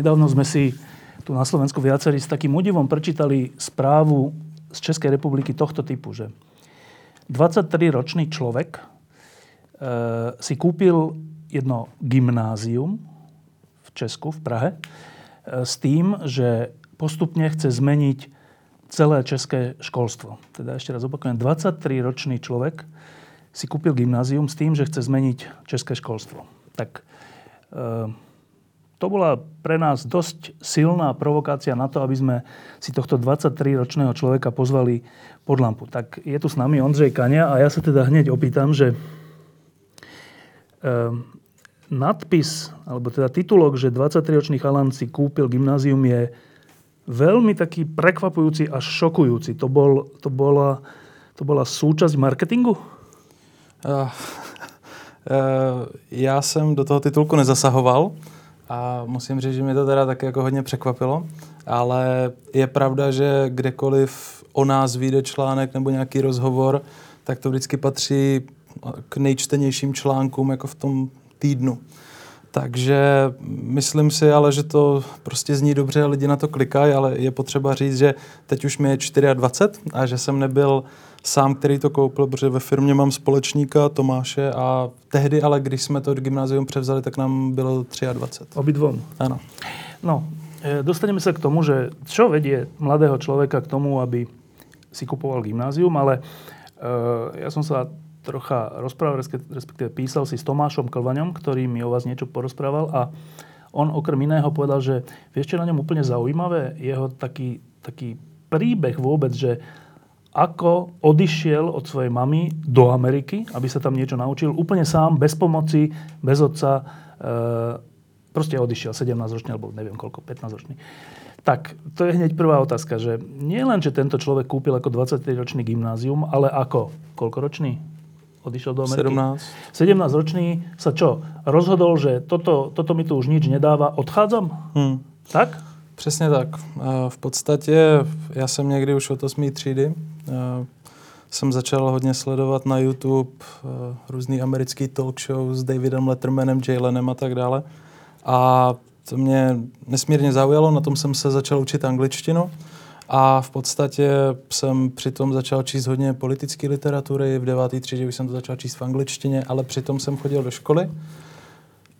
Nedávno sme si tu na Slovensku viacerí s takým údivom prečítali správu z Českej republiky tohto typu, že 23-ročný človek e, si kúpil jedno gymnázium v Česku, v Prahe, e, s tým, že postupne chce zmeniť celé české školstvo. Teda ešte raz opakujem, 23-ročný človek si kúpil gymnázium s tým, že chce zmeniť české školstvo. Tak e, to bola pre nás dosť silná provokácia na to, aby sme si tohto 23-ročného človeka pozvali pod lampu. Tak je tu s nami Ondřej Kania a ja sa teda hneď opýtam, že e, nadpis, alebo teda titulok, že 23-ročný chalan si kúpil gymnázium je veľmi taký prekvapujúci až šokujúci. To, bol, to, bola, to bola súčasť marketingu? Uh, uh, já jsem do toho titulku nezasahoval. A musím říct, že mě to teda taky jako hodně překvapilo, ale je pravda, že kdekoliv o nás vyjde článek nebo nějaký rozhovor, tak to vždycky patří k nejčtenějším článkům jako v tom týdnu. Takže myslím si ale, že to prostě zní dobře lidi na to klikají, ale je potřeba říct, že teď už mi je 24 a že jsem nebyl sám, který to koupil, protože ve firmě mám společníka Tomáše a tehdy ale, když jsme to gymnázium převzali, tak nám bylo 23. Obidvom? Ano. No, e, dostaneme sa k tomu, že čo vedie mladého človeka k tomu, aby si kupoval gymnázium, ale uh, ja som sa trocha rozprával, respektíve písal si s Tomášom Klvaňom, ktorý mi o vás niečo porozprával a on okrem iného povedal, že vieš, čo na ňom úplne zaujímavé? Jeho taký, taký príbeh vôbec, že ako odišiel od svojej mamy do Ameriky, aby sa tam niečo naučil, úplne sám, bez pomoci, bez otca. E, proste odišiel, 17 ročný, alebo neviem koľko, 15 ročný. Tak, to je hneď prvá otázka, že nie len, že tento človek kúpil ako 23-ročný gymnázium, ale ako? Koľko ročný? Odišiel do Ameriky? 17. 17 ročný sa čo? Rozhodol, že toto, toto mi tu už nič nedáva, odchádzam? Hmm. Tak? Přesně tak. V podstatě já jsem někdy už od 8. třídy jsem začal hodně sledovat na YouTube různý americký talk show s Davidem Lettermanem, Jaylenem a tak dále. A to mě nesmírně zaujalo, na tom jsem se začal učit angličtinu. A v podstatě jsem přitom začal číst hodně politické literatury. V devátý třídě už jsem to začal číst v angličtině, ale přitom jsem chodil do školy.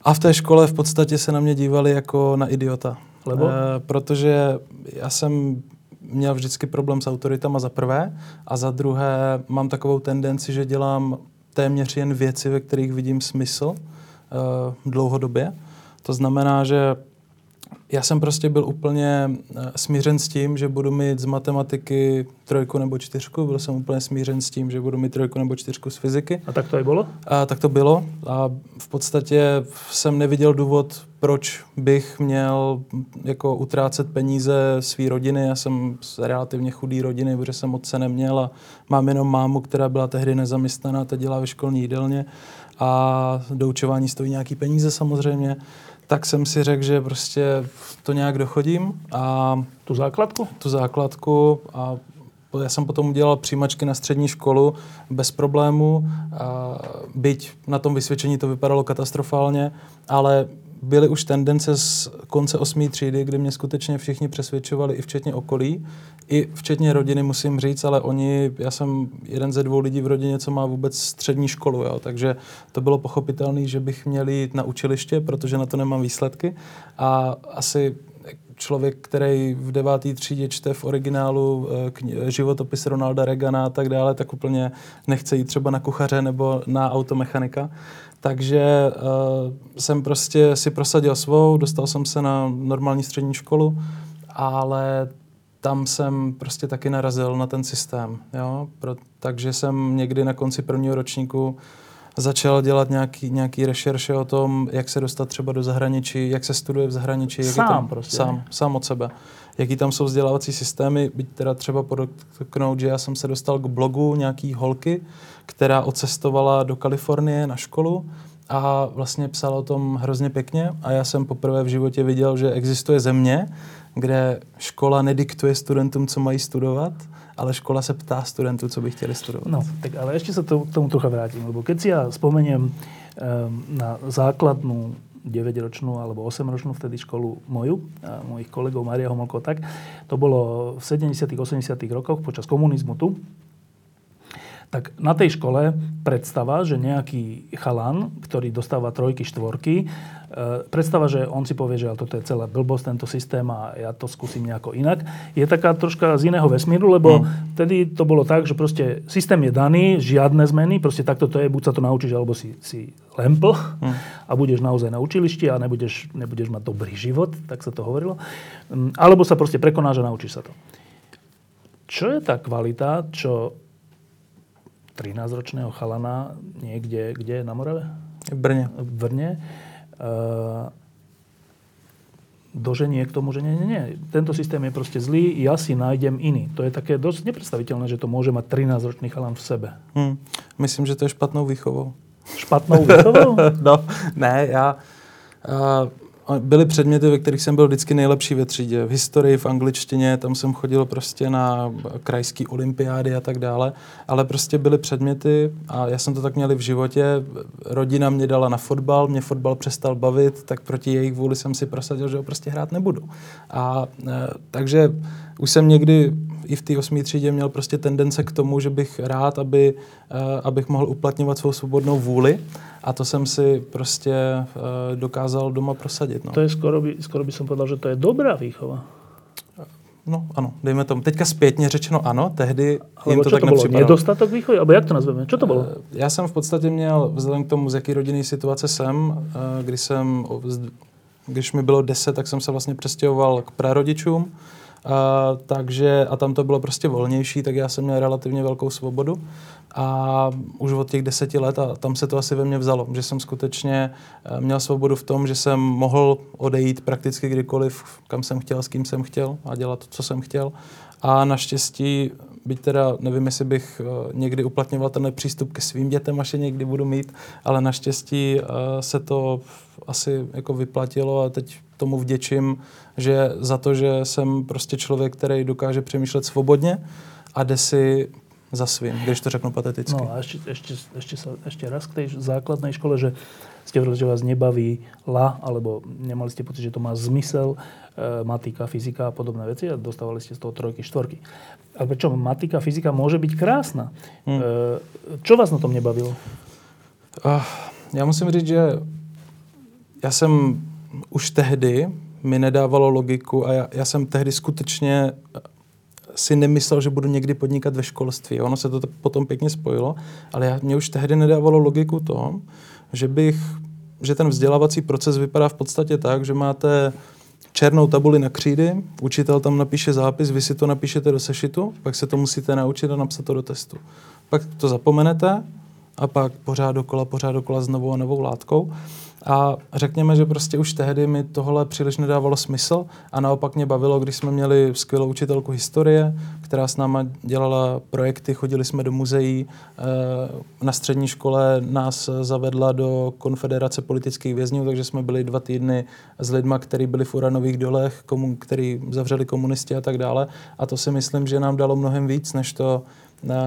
A v té škole v podstatě se na mě dívali jako na idiota. Lebo? E, protože já jsem měl vždycky problém s autoritama za prvé a za druhé mám takovou tendenci, že dělám téměř jen věci, ve kterých vidím smysl e, dlouhodobě. To znamená, že já jsem prostě byl úplně eh, smířen s tím, že budu mít z matematiky trojku nebo čtyřku. Byl jsem úplně smířen s tím, že budu mít trojku nebo čtyřku z fyziky. A tak to i bylo? A tak to bylo. A v podstatě jsem neviděl důvod, proč bych měl jako utrácet peníze své rodiny. Já jsem z relativně chudý rodiny, protože jsem otce neměl a mám jenom mámu, která byla tehdy nezaměstnaná, teď dělá ve školní jídelně a doučování stojí nějaký peníze samozřejmě tak jsem si řekl, že prostě to nějak dochodím a... Tu základku? Tu základku a já jsem potom udělal přijímačky na střední školu bez problému. A byť na tom vysvědčení to vypadalo katastrofálně, ale byly už tendence z konce osmé třídy, kdy mě skutečně všichni přesvědčovali, i včetně okolí, i včetně rodiny, musím říct, ale oni, já jsem jeden ze dvou lidí v rodině, co má vůbec střední školu, jo, takže to bylo pochopitelné, že bych měl jít na učiliště, protože na to nemám výsledky a asi člověk, který v devátý třídě čte v originálu eh, životopis Ronalda Regana a tak dále, tak úplně nechce jít třeba na kuchaře nebo na automechanika. Takže uh, jsem prostě si prosadil svou, dostal jsem se na normální střední školu, ale tam jsem prostě taky narazil na ten systém. Jo? Pro, takže jsem někdy na konci prvního ročníku začal dělat nějaký, nějaký rešerše o tom, jak se dostat třeba do zahraničí, jak se studuje v zahraničí. Sám jak tam, prostě. Sám, sám od sebe. Jaký tam jsou vzdělávací systémy, byť teda třeba podotknout, že já jsem se dostal k blogu nějaký holky, která odcestovala do Kalifornie na školu a vlastně psala o tom hrozně pěkně a já jsem poprvé v životě viděl, že existuje země, kde škola nediktuje studentům, co mají studovat, ale škola se ptá studentů, co by chtěli studovat. No, tak ale ještě se to, k tomu trocha vrátim, lebo keď si ja spomeniem um, na základnú 9-ročnú alebo 8-ročnú vtedy školu moju, a mojich kolegov Maria Homolko, tak. To bolo v 70 80 rokoch počas komunizmu tu tak na tej škole predstava, že nejaký chalan, ktorý dostáva trojky, štvorky, e, predstava, že on si povie, že toto je celá blbosť, tento systém a ja to skúsim nejako inak, je taká troška z iného vesmíru, lebo mm. vtedy to bolo tak, že proste systém je daný, žiadne zmeny, proste takto to je, buď sa to naučíš, alebo si, si lempl mm. a budeš naozaj na učilišti a nebudeš, nebudeš mať dobrý život, tak sa to hovorilo. Mm, alebo sa proste prekonáš a naučíš sa to. Čo je tá kvalita, čo 13-ročného chalana niekde, kde na Morave? V Brne. V Brne. Uh, doženie k tomu, že nie, nie, nie. Tento systém je proste zlý, ja si nájdem iný. To je také dosť nepredstaviteľné, že to môže mať 13-ročný chalan v sebe. Hmm. Myslím, že to je špatnou výchovou. Špatnou výchovou? no, ne, já... Uh, byly předměty, ve kterých jsem byl vždycky nejlepší ve třídě. V historii, v angličtině, tam jsem chodil prostě na krajské olympiády a tak dále, ale prostě byly předměty a já jsem to tak měl v životě. Rodina mě dala na fotbal, mě fotbal přestal bavit, tak proti jejich vůli jsem si prosadil, že ho prostě hrát nebudu. A e, takže už jsem někdy i v té osmé třídě měl prostě tendence k tomu, že bych rád, aby, e, abych mohl uplatňovat svou svobodnou vůli a to jsem si prostě uh, dokázal doma prosadit. No. To je skoro by, skoro by som povedal, že to je dobrá výchova. No ano, dejme tomu. Teďka zpětně řečeno ano, tehdy Ale jim to tak to bylo? Nedostatok výchovy? Alebo jak to nazveme? Co to bylo? Eh, já jsem v podstatě měl, vzhledem k tomu, z jaký rodinný situace jsem, eh, kdy jsem, když mi bylo 10, tak jsem se vlastně přestěhoval k prarodičům, a, takže, a tam to bylo prostě volnější, tak já jsem měl relativně velkou svobodu a už od těch deseti let a tam se to asi ve mně vzalo, že jsem skutečně eh, měl svobodu v tom, že jsem mohl odejít prakticky kdykoliv, kam jsem chtěl, s kým jsem chtěl a dělat to, co jsem chtěl. A naštěstí, byť teda nevím, jestli bych eh, někdy uplatňoval ten přístup ke svým dětem, až je někdy budu mít, ale naštěstí eh, se to asi jako vyplatilo a teď tomu vděčím, že za to, že jsem prostě člověk, který dokáže přemýšlet svobodně a jde si za svým, když to řeknu pateticky. No a ešte, ešte, ešte, sa, ešte raz k tej základnej škole, že ste hovorili, že vás nebaví la, alebo nemali ste pocit, že to má zmysel, e, matika, fyzika a podobné veci a dostávali ste z toho trojky, štvorky. Ale prečo matika, fyzika môže byť krásna? Hmm. E, čo vás na tom nebavilo? Uh, já musím říct, že já jsem už tehdy mi nedávalo logiku a já, já jsem tehdy skutečně si nemyslel, že budu někdy podnikat ve školství. Ono se to potom pěkně spojilo, ale já, mě už tehdy nedávalo logiku to, že bych, že ten vzdělávací proces vypadá v podstatě tak, že máte černou tabuli na křídy, učitel tam napíše zápis, vy si to napíšete do sešitu, pak se to musíte naučit a napsat to do testu. Pak to zapomenete a pak pořád dokola, pořád dokola s novou a novou látkou. A řekněme, že prostě už tehdy mi tohle příliš nedávalo smysl a naopak mě bavilo, když jsme měli skvělou učitelku historie, která s náma dělala projekty, chodili jsme do muzeí. Eh, na střední škole nás zavedla do konfederace politických vězňů, takže jsme byli dva týdny s lidma, kteří byli v uranových dolech, komu, který zavřeli komunisti a tak dále. A to si myslím, že nám dalo mnohem víc, než to,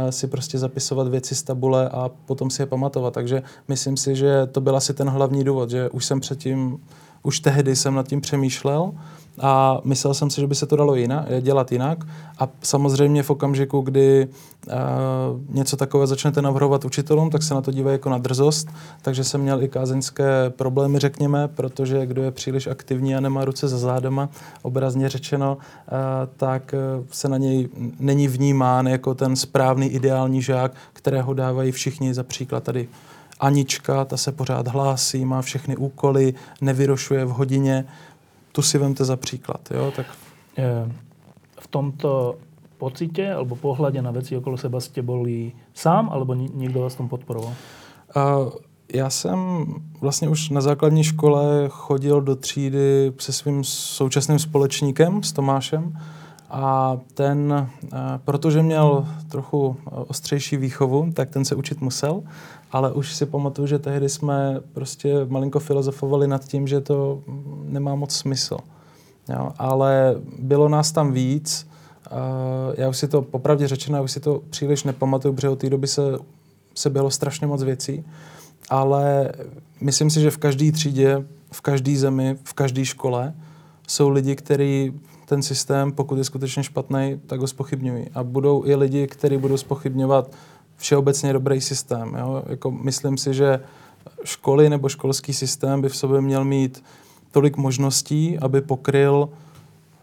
si prostě zapisovat věci z tabule a potom si je pamatovat. Takže myslím si, že to byl asi ten hlavní důvod, že už jsem předtím, už tehdy jsem nad tím přemýšlel a myslel jsem si, že by se to dalo jinak, dělat jinak. A samozřejmě v okamžiku, kdy uh, něco takové začnete navrhovat učitelům, tak se na to dívají jako na drzost. Takže jsem měl i kázeňské problémy, řekněme, protože kdo je příliš aktivní a nemá ruce za zádama, obrazně řečeno, uh, tak uh, se na něj není vnímán jako ten správný ideální žák, kterého dávají všichni za příklad tady Anička, ta se pořád hlásí, má všechny úkoly, nevyrošuje v hodině tu si vemte za příklad. Jo? Tak... v tomto pocite alebo pohľade na veci okolo seba ste boli sám, alebo někdo vás tom podporoval? Uh, já jsem vlastně už na základní škole chodil do třídy se svým současným společníkem, s Tomášem, a ten, protože měl trochu ostřejší výchovu, tak ten se učit musel, ale už si pamatuju, že tehdy jsme prostě malinko filozofovali nad tím, že to nemá moc smysl. Jo, ale bylo nás tam víc, já už si to, popravdě řečeno, já už si to příliš nepamatuju, protože od té doby se, se bylo strašně moc věcí, ale myslím si, že v každé třídě, v každé zemi, v každé škole jsou lidi, kteří ten systém, pokud je skutečně špatný, tak ho spochybňují. A budou i lidi, kteří budou spochybňovat všeobecně dobrý systém. Jo? Jako myslím si, že školy nebo školský systém by v sobě měl mít tolik možností, aby pokryl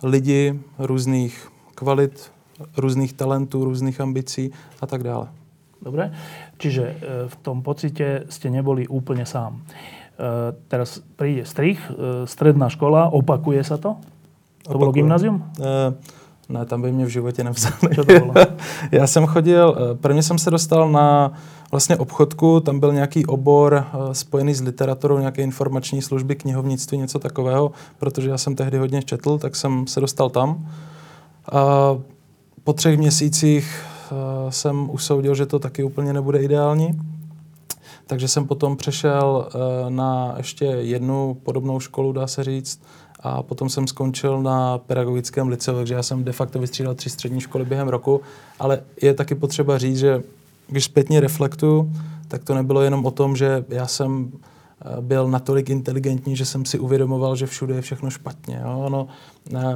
lidi různých kvalit, různých talentů, různých ambicí a tak dále. Dobre, čiže e, v tom pocite ste neboli úplne sám. E, teraz príde strich, e, stredná škola, opakuje sa to? To bylo gymnázium? Uh, ne, tam by mě v životě nevzali. Já jsem chodil, eh, prvně jsem se dostal na vlastně obchodku, tam byl nějaký obor uh, spojený s literaturou, nějaké informační služby, knihovnictví, něco takového, protože já jsem tehdy hodně četl, tak jsem se dostal tam. A po třech měsících uh, jsem usoudil, že to taky úplně nebude ideální. Takže jsem potom přešel na ještě jednu podobnou školu, dá se říct, a potom jsem skončil na pedagogickém liceu, takže já jsem de facto vystřídal tři střední školy během roku, ale je taky potřeba říct, že když zpětně reflektuju, tak to nebylo jenom o tom, že já jsem byl natolik inteligentní, že jsem si uvědomoval, že všude je všechno špatně. Jo? No,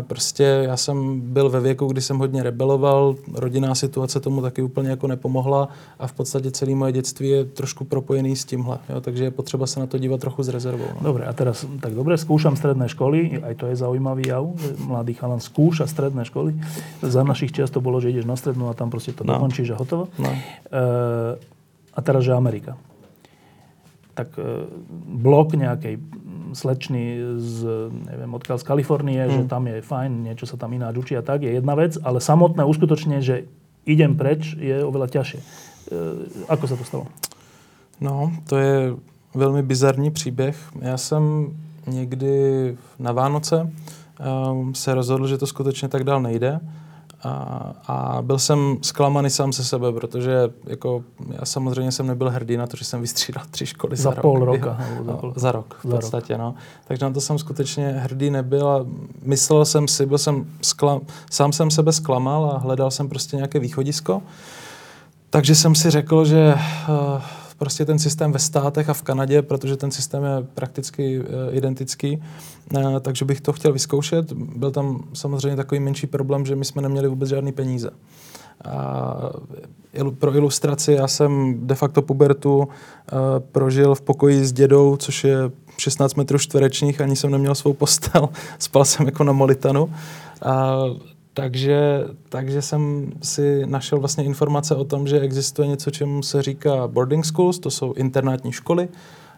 prostě já jsem byl ve věku, kdy jsem hodně rebeloval, rodinná situace tomu taky úplně jako nepomohla a v podstatě celé moje dětství je trošku propojený s tímhle. Jo? Takže je potřeba se na to dívat trochu s rezervou. No. Dobre, a teraz tak dobre, skúšam stredné školy, aj to je zaujímavý jav, že mladý chalan skúša stredné školy. Za našich čas to bolo, že ideš na strednú a tam prostě to no. dokončíš a hotovo. No. E, a teraz, že Amerika tak e, blok nejakej slečny z, neviem, odkiaľ z Kalifornie, hmm. že tam je fajn, niečo sa tam ináč učí a tak, je jedna vec, ale samotné uskutočne, že idem preč, je oveľa ťažšie. E, ako sa to stalo? No, to je velmi bizarní příběh. Já jsem někdy na Vánoce um, se rozhodl, že to skutečně tak dál nejde a, a byl jsem zklamaný sám se sebe, protože jako, já samozřejmě jsem nebyl hrdý na to, že jsem vystřídal tři školy za, za půl rok. roka. Za, no, za rok, v za podstatě. Rok. No. Takže na to jsem skutečně hrdý nebyl a myslel jsem si, byl jsem sklam, sám jsem sebe zklamal a hledal jsem prostě nějaké východisko. Takže jsem si řekl, že uh, prostě ten systém ve státech a v Kanadě, protože ten systém je prakticky uh, identický, uh, takže bych to chtěl vyzkoušet. Byl tam samozřejmě takový menší problém, že my jsme neměli vůbec žádný peníze. A pro ilustraci, já jsem de facto pubertu uh, prožil v pokoji s dědou, což je 16 metrů čtverečních, ani jsem neměl svou postel, spal jsem jako na molitanu. A takže, takže jsem si našel vlastně informace o tom, že existuje něco, čemu se říká boarding schools, to jsou internátní školy.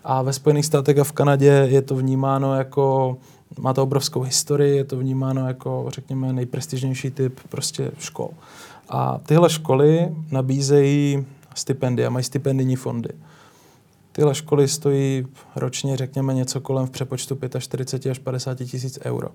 A ve Spojených státech a v Kanadě je to vnímáno jako, má to obrovskou historii, je to vnímáno jako, řekněme, nejprestižnější typ prostě škol. A tyhle školy nabízejí stipendia, mají stipendijní fondy. Tyhle školy stojí ročně, řekněme, něco kolem v přepočtu 45 až 50 tisíc euro.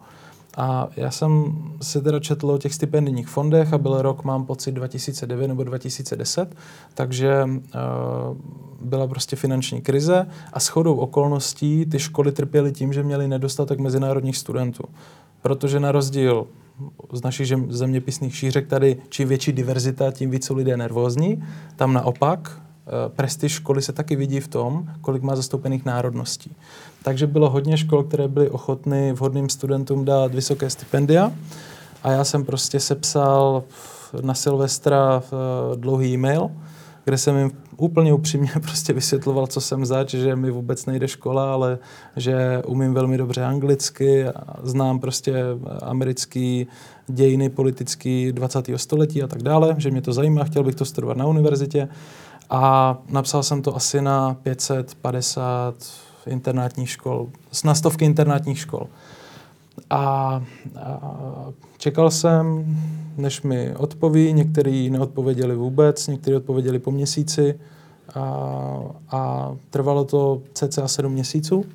A já jsem si teda četl o těch stipendijních fondech a byl rok, mám pocit, 2009 nebo 2010, takže uh, byla prostě finanční krize a shodou okolností ty školy trpěly tím, že měly nedostatek mezinárodních studentů. Protože na rozdíl z našich zeměpisných šířek tady, čím větší diverzita, tím více lidé nervózní. Tam naopak Eh, prestiž školy se taky vidí v tom, kolik má zastoupených národností. Takže bylo hodně škol, které byly ochotny vhodným studentům dát vysoké stipendia a já jsem prostě sepsal na Silvestra eh, dlouhý e-mail, kde jsem jim úplně upřímně prostě vysvětloval, co jsem zač, že mi vůbec nejde škola, ale že umím velmi dobře anglicky, znám prostě americký dějiny politický 20. století a tak dále, že mě to zajímá, chtěl bych to studovat na univerzitě a napsal jsem to asi na 550 internátních škol, na stovky internátních škol. A, a čekal jsem, než mi odpoví, někteří neodpověděli vůbec, někteří odpověděli po měsíci a, a trvalo to cca sedm měsíců,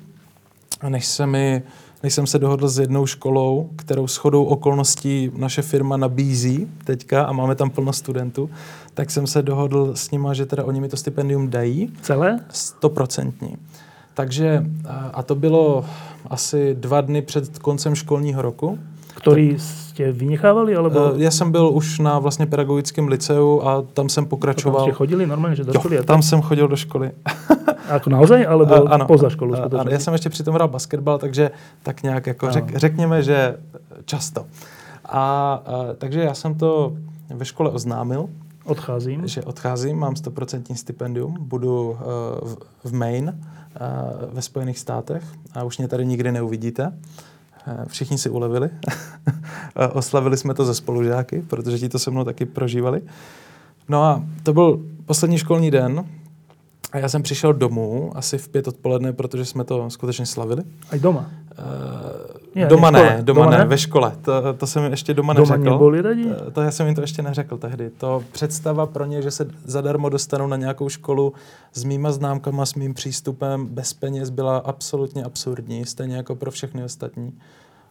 a než se mi než jsem se dohodl s jednou školou, kterou shodou okolností naše firma nabízí teďka a máme tam plno studentů, tak jsem se dohodl s nima, že teda oni mi to stipendium dají. Celé? Stoprocentní. Takže, a to bylo asi dva dny před koncem školního roku. Který tak, jste vynechávali? Alebo... Já jsem byl už na vlastně pedagogickém liceu a tam jsem pokračoval. Tam jste chodili normálně, že do školy? Jo, tam jsem chodil do školy. Jako naozaj, alebo ano, poza školu? Ano, já jsem ještě přitom hrál basketbal, takže tak nějak jako řek, řekněme, že často. A, a, takže já jsem to ve škole oznámil. Odcházím. Že odcházím, mám 100% stipendium, budu uh, v, v Maine, ve Spojených státech a už mě tady nikdy neuvidíte. Uh, všichni si ulevili. Oslavili jsme to ze spolužáky, protože ti to se mnou taky prožívali. No a to byl poslední školní den, a já jsem přišel domů asi v pět odpoledne, protože jsme to skutečně slavili. A doma? Uh, je, doma ne, doma, doma ne, ne, ve škole. To, to jsem ještě doma, doma neřekl. Doma radi? To, to já jsem jim to ještě neřekl tehdy. To představa pro ně, že se zadarmo dostanou na nějakou školu s mýma známkama, s mým přístupem, bez peněz, byla absolutně absurdní, stejně jako pro všechny ostatní.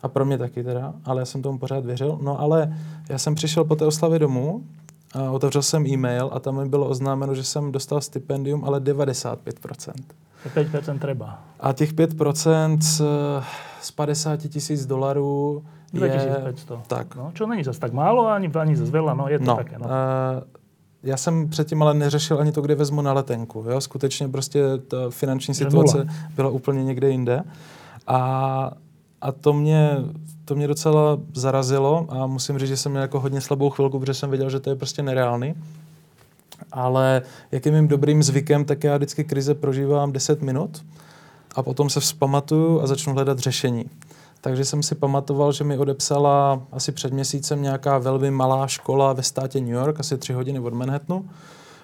A pro mě taky teda, ale já jsem tomu pořád věřil. No ale já jsem přišel po té oslavě domů a otevřel jsem e-mail a tam mi bylo oznámeno, že jsem dostal stipendium, ale 95%. 5% třeba. A těch 5% z, z 50 tisíc dolarů 2500. Je, tak. No, čo není zase tak málo, ani, ani zase veľa, no je to no, také. No. Uh, já jsem předtím ale neřešil ani to, kde vezmu na letenku. Jo? Skutečně prostě ta finanční situace byla úplně někde jinde. A, a to mě to mě docela zarazilo a musím říct, že jsem měl jako hodně slabou chvilku, protože jsem věděl, že to je prostě nereálný. Ale jak je mým dobrým zvykem, tak já vždycky krize prožívám 10 minut a potom se vzpamatuju a začnu hledat řešení. Takže jsem si pamatoval, že mi odepsala asi před měsícem nějaká velmi malá škola ve státě New York, asi tři hodiny od Manhattanu,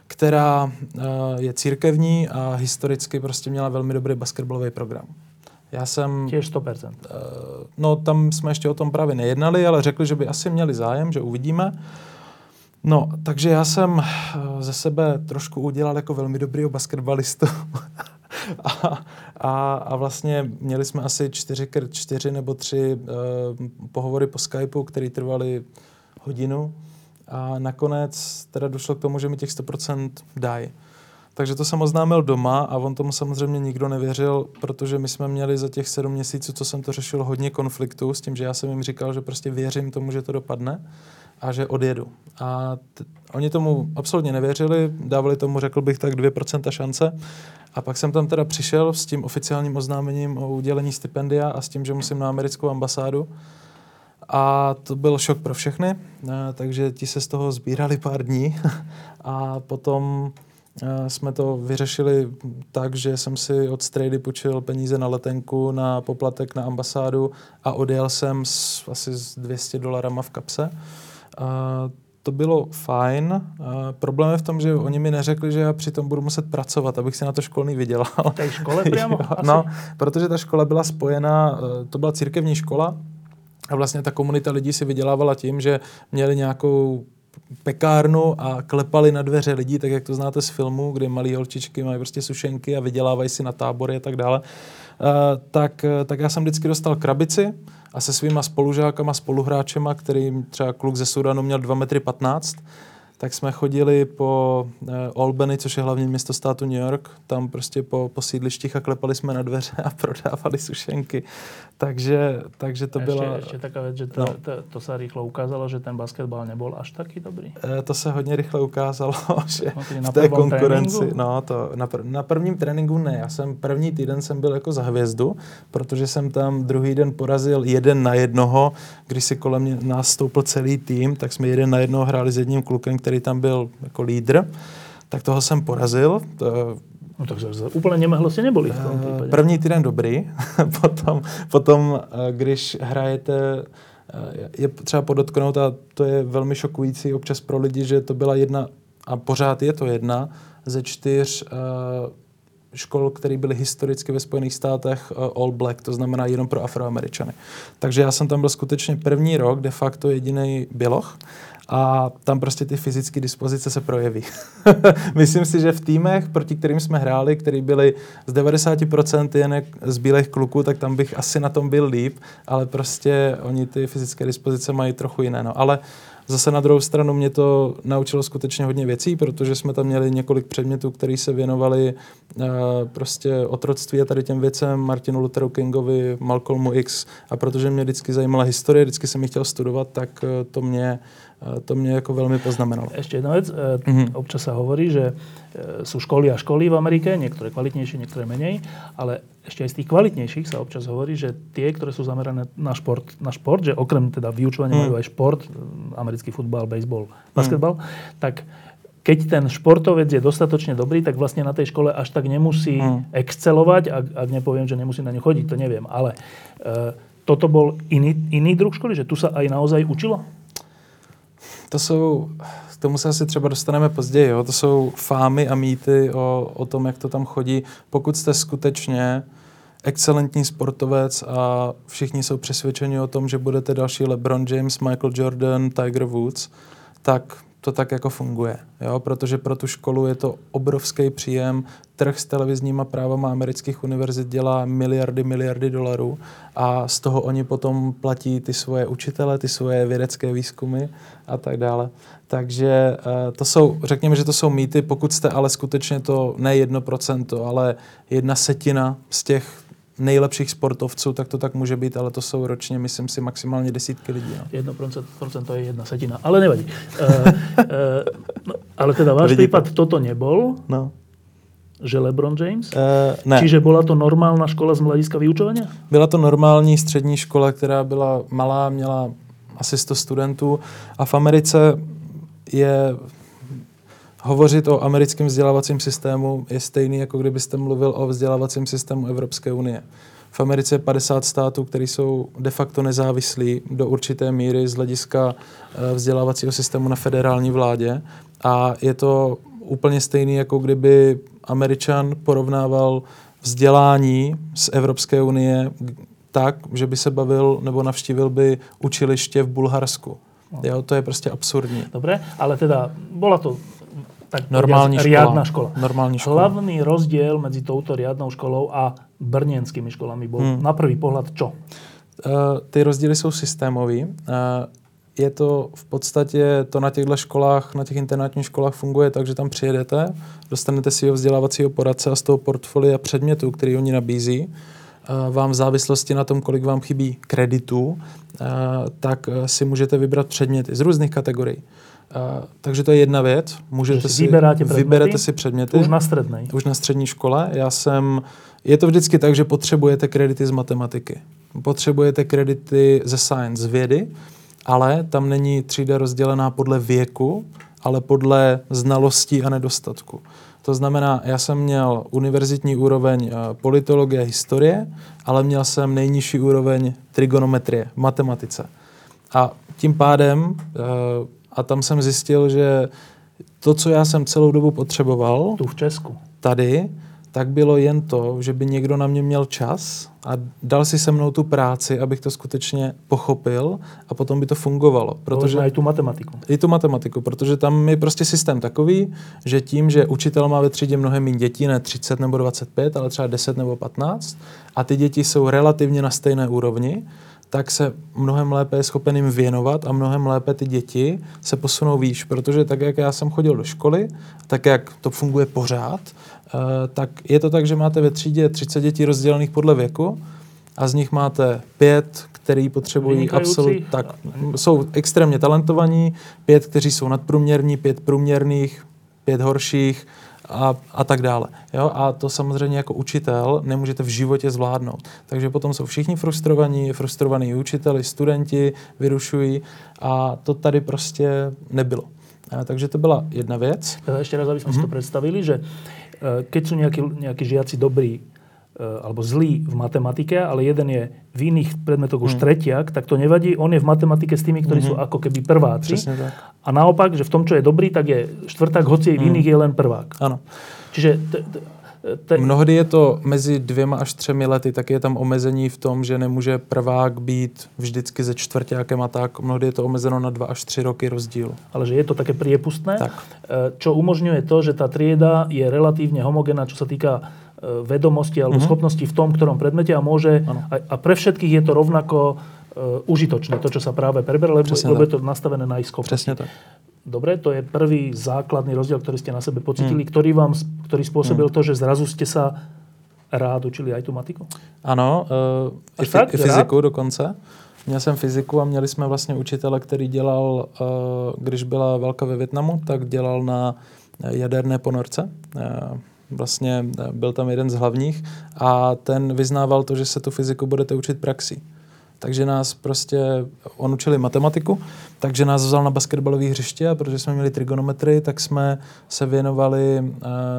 která uh, je církevní a historicky prostě měla velmi dobrý basketbalový program. Já jsem... Těž 100%. Uh, no, tam jsme ještě o tom právě nejednali, ale řekli, že by asi měli zájem, že uvidíme. No, takže já jsem uh, ze sebe trošku udělal jako velmi dobrýho basketbalistu. a, a, a vlastně měli jsme asi čtyři, čtyři nebo tři uh, pohovory po Skypeu, které trvaly hodinu. A nakonec teda došlo k tomu, že mi těch 100% dají. Takže to jsem oznámil doma a on tomu samozřejmě nikdo nevěřil, protože my jsme měli za těch sedm měsíců, co jsem to řešil, hodně konfliktů s tím, že já jsem jim říkal, že prostě věřím tomu, že to dopadne a že odjedu. A t- oni tomu absolutně nevěřili, dávali tomu, řekl bych tak, 2% šance. A pak jsem tam teda přišel s tím oficiálním oznámením o udělení stipendia a s tím, že musím na americkou ambasádu. A to byl šok pro všechny, takže ti se z toho sbírali pár dní a potom jsme to vyřešili tak, že jsem si od Strady počil peníze na letenku, na poplatek na ambasádu a odjel jsem s, asi s 200 dolarama v kapse. A to bylo fajn. A problém je v tom, že oni mi neřekli, že já přitom budu muset pracovat, abych si na to školný vydělal. Té škole přímo? no, protože ta škola byla spojená, e, to byla církevní škola, a vlastně ta komunita lidí si vydělávala tím, že měli nějakou pekárnu a klepali na dveře lidí, tak jak to znáte z filmu, kde malí holčičky mají prostě sušenky a vydělávají si na tábory a tak dále, uh, tak, tak já jsem vždycky dostal krabici a se svýma spolužákama, spoluhráčema, který třeba kluk ze Sudanu měl 2 metry 15, tak jsme chodili po uh, Albany, což je hlavní město státu New York, tam prostě po, po sídlištích a klepali jsme na dveře a prodávali sušenky. Takže, takže to ještě, byla... Ještě taková věc, že to, no. to, to se rychle ukázalo, že ten basketbal nebyl až taky dobrý. E, to se hodně rychle ukázalo, že no, v té konkurenci... Tréninku? No, to na, pr- na prvním tréninku ne. Já jsem první týden jsem byl jako za hvězdu, protože jsem tam druhý den porazil jeden na jednoho, když si kolem mě nastoupil celý tým, tak jsme jeden na jednoho hráli s jedním klukem, který tam byl jako lídr. Tak toho jsem porazil. To, No tak úplně nemehlosti neboli v tom eh, případě. První týden dobrý, potom, potom, eh, když hrajete, eh, je třeba podotknout, a to je velmi šokující občas pro lidi, že to byla jedna, a pořád je to jedna, ze čtyř škol, které byly historicky ve Spojených státech all black, to znamená jenom pro afroameričany. Takže já jsem tam byl skutečně první rok, de facto jediný běloch a tam prostě ty fyzické dispozice se projeví. Myslím si, že v týmech, proti kterým jsme hráli, který byli z 90% jen z bílých kluků, tak tam bych asi na tom byl líp, ale prostě oni ty fyzické dispozice mají trochu jiné. No. Ale Zase na druhou stranu mě to naučilo skutečně hodně věcí, protože jsme tam měli několik předmětů, které se věnovali uh, prostě otroctví a tady těm věcem, Martinu Lutheru Kingovi, Malcolmu X a protože mě vždycky zajímala historie, vždycky jsem ji chtěl studovat, tak uh, to mě to mě jako velmi poznamenalo. Ešte jedna vec. Mm-hmm. Občas sa hovorí, že e, sú školy a školy v Amerike, niektoré kvalitnejšie, niektoré menej, ale ešte aj z tých kvalitnejších sa občas hovorí, že tie, ktoré sú zamerané na šport, na šport že okrem teda vyučovania mm. majú aj šport, americký futbal, baseball, basketbal, mm. tak keď ten športovec je dostatočne dobrý, tak vlastne na tej škole až tak nemusí mm. excelovať, ak, ak nepoviem, že nemusí na ňu chodiť, to neviem. Ale e, toto bol iný, iný druh školy, že tu sa aj naozaj učilo? To jsou, k tomu se asi třeba dostaneme později, jo? to jsou fámy a mýty o, o tom, jak to tam chodí. Pokud jste skutečně excelentní sportovec a všichni jsou přesvědčeni o tom, že budete další LeBron James, Michael Jordan, Tiger Woods, tak to tak jako funguje, jo? protože pro tu školu je to obrovský příjem, trh s televizníma právama amerických univerzit dělá miliardy, miliardy dolarů a z toho oni potom platí ty svoje učitele, ty svoje vědecké výzkumy a tak dále. Takže eh, to jsou, řekněme, že to jsou mýty, pokud jste ale skutečně to ne jedno procento, ale jedna setina z těch nejlepších sportovců, tak to tak může být, ale to jsou ročně, myslím si, maximálně desítky lidí. No. Jedno procento je jedna setina, ale nevadí. uh, uh, no, ale teda váš prípad toto nebol? No. Že LeBron James? Uh, ne. Čiže byla to normální škola z hlediska vyučování? Byla to normální střední škola, která byla malá, měla asi 100 studentů a v Americe je hovořit o americkém vzdělávacím systému je stejný, jako kdybyste mluvil o vzdělávacím systému Evropské unie. V Americe je 50 států, které jsou de facto nezávislí do určité míry z hlediska eh, vzdělávacího systému na federální vládě a je to úplně stejný, jako kdyby Američan porovnával vzdělání z Evropské unie tak, že by se bavil nebo navštívil by učiliště v Bulharsku. No. Jo, to je prostě absurdní. Dobre, ale teda bola to tak normální škola. riadna škola. Normální škola. Hlavný rozdiel medzi touto riadnou školou a brněnskými školami bol hmm. na prvý pohled čo? Uh, ty rozdíly jsou systémový. Uh, je to v podstatě, to na těchto školách, na těch internátních školách funguje tak, že tam přijedete, dostanete si ho vzdělávacího poradce a z toho portfolia předmětů, který oni nabízí, uh, vám v závislosti na tom, kolik vám chybí kreditů, tak si můžete vybrat předměty z různých kategorií. Uh, takže to je jedna věc. Můžete si, vyberáte vyberete si předměty. Už na střední. Už na střední škole. Já jsem, je to vždycky tak, že potřebujete kredity z matematiky. Potřebujete kredity ze science, z vědy, ale tam není třída rozdělená podle věku, ale podle znalostí a nedostatku. To znamená, já jsem měl univerzitní úroveň eh, politologie a historie, ale měl jsem nejnižší úroveň trigonometrie, matematice. A tím pádem uh, a tam jsem zjistil, že to, co já jsem celou dobu potřeboval... Tu v Česku. Tady, tak bylo jen to, že by někdo na mě měl čas a dal si se mnou tu práci, abych to skutečně pochopil a potom by to fungovalo. Protože i tu matematiku. I tu matematiku, protože tam je prostě systém takový, že tím, že učitel má ve třídě mnohem méně dětí, ne 30 nebo 25, ale třeba 10 nebo 15 a ty děti jsou relativně na stejné úrovni, tak se mnohem lépe je schopen jim věnovat a mnohem lépe ty děti se posunou výš, protože tak, jak já jsem chodil do školy, tak jak to funguje pořád, eh, tak je to tak, že máte ve třídě 30 dětí rozdělených podle věku a z nich máte pět, který potřebují absolutně, tak jsou extrémně talentovaní, pět, kteří jsou nadprůměrní, pět průměrných, pět horších, a, a tak dále. Jo? A to samozřejmě jako učitel nemůžete v životě zvládnout. Takže potom jsou všichni frustrovaní, frustrovaní učiteli, studenti vyrušují a to tady prostě nebylo. A, takže to byla jedna věc. Ještě raz, aby jsme mm-hmm. si to mhm. představili, že e, keď jsou nějaký, nějaký žiaci dobrý Eh, alebo zlý v matematike, ale jeden je v iných predmetoch už mm. tretiak, tak to nevadí. On je v matematike s tými, ktorí mm-hmm. sú ako keby prváci. tak. A naopak, že v tom, čo je dobrý, tak je štvrták, hoci v mm. iných je len prvák. Áno. Čiže t- t- te... Mnohdy je to mezi dvěma až třemi lety, tak je tam omezení v tom, že nemůže prvák být vždycky ze čtvrtákem a tak. Mnohdy je to omezeno na dva až tři roky rozdíl. Ale že je to také priepustné, tak. čo umožňuje to, že ta trieda je relatívne homogénna, čo sa týka vedomosti alebo mm-hmm. schopnosti v tom, ktorom predmete a môže, a, a pre všetkých je to rovnako uh, užitočné, to, čo sa práve preberá, lebo, lebo je to nastavené na ich schopnosti. Presne tak. Dobre, to je prvý základný rozdiel, ktorý ste na sebe pocitili, mm. ktorý, vám, ktorý spôsobil mm. to, že zrazu ste sa rád učili aj tu matiku? Ano, uh, i, fakt, i fyziku rád? dokonce. Měl jsem fyziku a měli jsme vlastně učitele, který dělal, uh, když byla válka ve Větnamu, tak dělal na jaderné ponorce. Uh, vlastně byl tam jeden z hlavních a ten vyznával to, že se tu fyziku budete učit praxí takže nás prostě, on učili matematiku, takže nás vzal na basketbalové hřiště a protože jsme měli trigonometrii, tak jsme se věnovali e,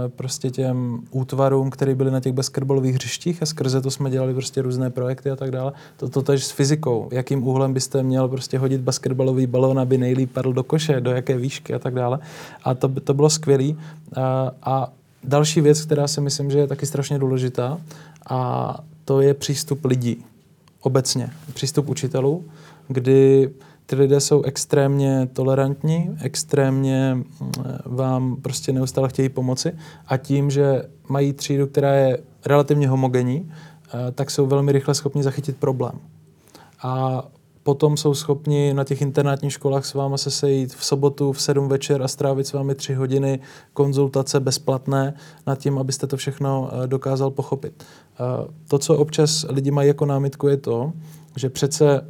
prostě těm útvarům, které byly na těch basketbalových hřištích a skrze to jsme dělali prostě různé projekty a tak dále. To, to tež s fyzikou, jakým úhlem byste měl prostě hodit basketbalový balón, aby nejlíp padl do koše, do jaké výšky a tak dále. A to, to bylo skvělé. A, a další věc, která si myslím, že je taky strašně důležitá, a to je přístup lidí obecně přístup učitelů, kdy ty lidé jsou extrémně tolerantní, extrémně mm, vám prostě neustále chtějí pomoci a tím, že mají třídu, která je relativně homogenní, eh, tak jsou velmi rychle schopni zachytit problém. A potom jsou schopni na těch internátních školách s váma se sejít v sobotu v 7 večer a strávit s vámi tři hodiny konzultace bezplatné nad tím, abyste to všechno eh, dokázal pochopit. Eh, to, co občas lidi mají jako námitku, je to, že přece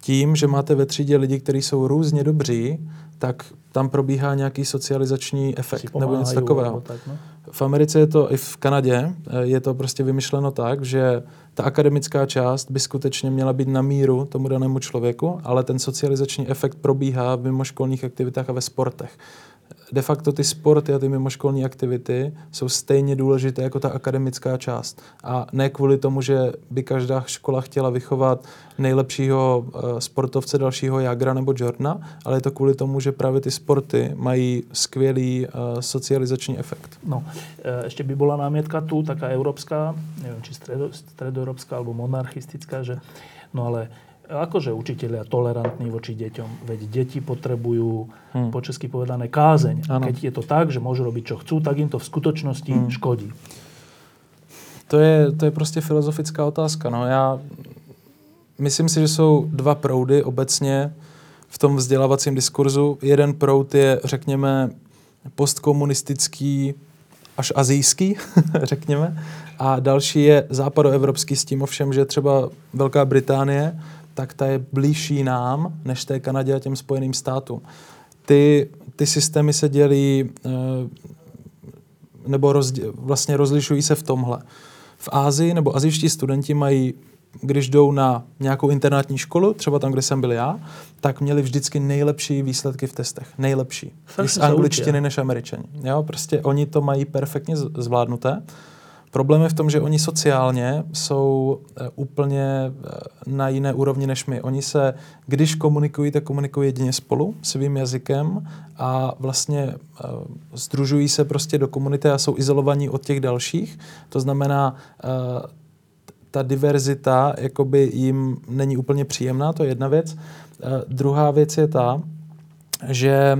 tím, že máte ve třídě lidi, kteří jsou různě dobří, tak tam probíhá nějaký socializační efekt nebo něco takového. Tak, no? V Americe je to, i v Kanadě, eh, je to prostě vymyšleno tak, že ta akademická část by skutečně měla být na míru tomu danému člověku, ale ten socializační efekt probíhá v mimoškolních aktivitách a ve sportech de facto ty sporty a ty mimoškolní aktivity jsou stejně důležité jako ta akademická část. A ne kvůli tomu, že by každá škola chtěla vychovat nejlepšího uh, sportovce dalšího Jagra nebo Jordana, ale je to kvůli tomu, že právě ty sporty mají skvělý uh, socializační efekt. No, ještě by byla námětka tu, taká evropská, nevím, či stredo, stredoeurópska alebo monarchistická, že no ale akože učiteľia tolerantní voči deťom. Veď deti potrebujú, hmm. po česky povedané, kázeň. Ano. Keď je to tak, že môžu robiť, čo chcú, tak im to v skutočnosti hmm. škodí. To je, to je prostě filozofická otázka. No. Já myslím si, že jsou dva proudy obecně v tom vzdělávacím diskurzu. Jeden proud je, řekněme, postkomunistický až azijský, řekněme. A další je západoevropský s tím ovšem, že třeba Velká Británie tak ta je blížší nám, než té Kanadě a těm Spojeným státům. Ty, ty systémy se dělí, eh, nebo rozdě, vlastně rozlišují se v tomhle. V Ázii nebo azijští studenti mají když jdou na nějakou internátní školu, třeba tam, kde jsem byl já, tak měli vždycky nejlepší výsledky v testech. Nejlepší. z angličtiny než američani. Jo, prostě oni to mají perfektně zvládnuté. Problém je v tom, že oni sociálně jsou eh, úplně eh, na jiné úrovni než my. Oni se, když komunikují, tak komunikují jedině spolu, svým jazykem a vlastně združují se prostě do komunity a jsou izolovaní od těch dalších. To znamená, eh, ta diverzita jakoby jim není úplně příjemná, to je jedna věc. Druhá věc je ta, že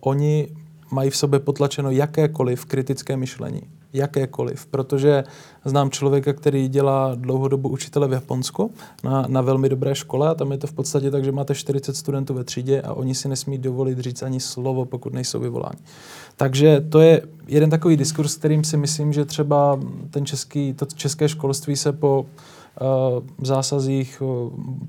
oni mají v sobě potlačeno jakékoliv kritické myšlení jakékoliv, protože znám člověka, který dělá dlouhodobu učitele v Japonsku na, na velmi dobré škole a tam je to v podstatě tak, že máte 40 studentů ve třídě a oni si nesmí dovolit říct ani slovo, pokud nejsou vyvoláni. Takže to je jeden takový diskurs, kterým si myslím, že třeba ten český, to české školství se po v zásazích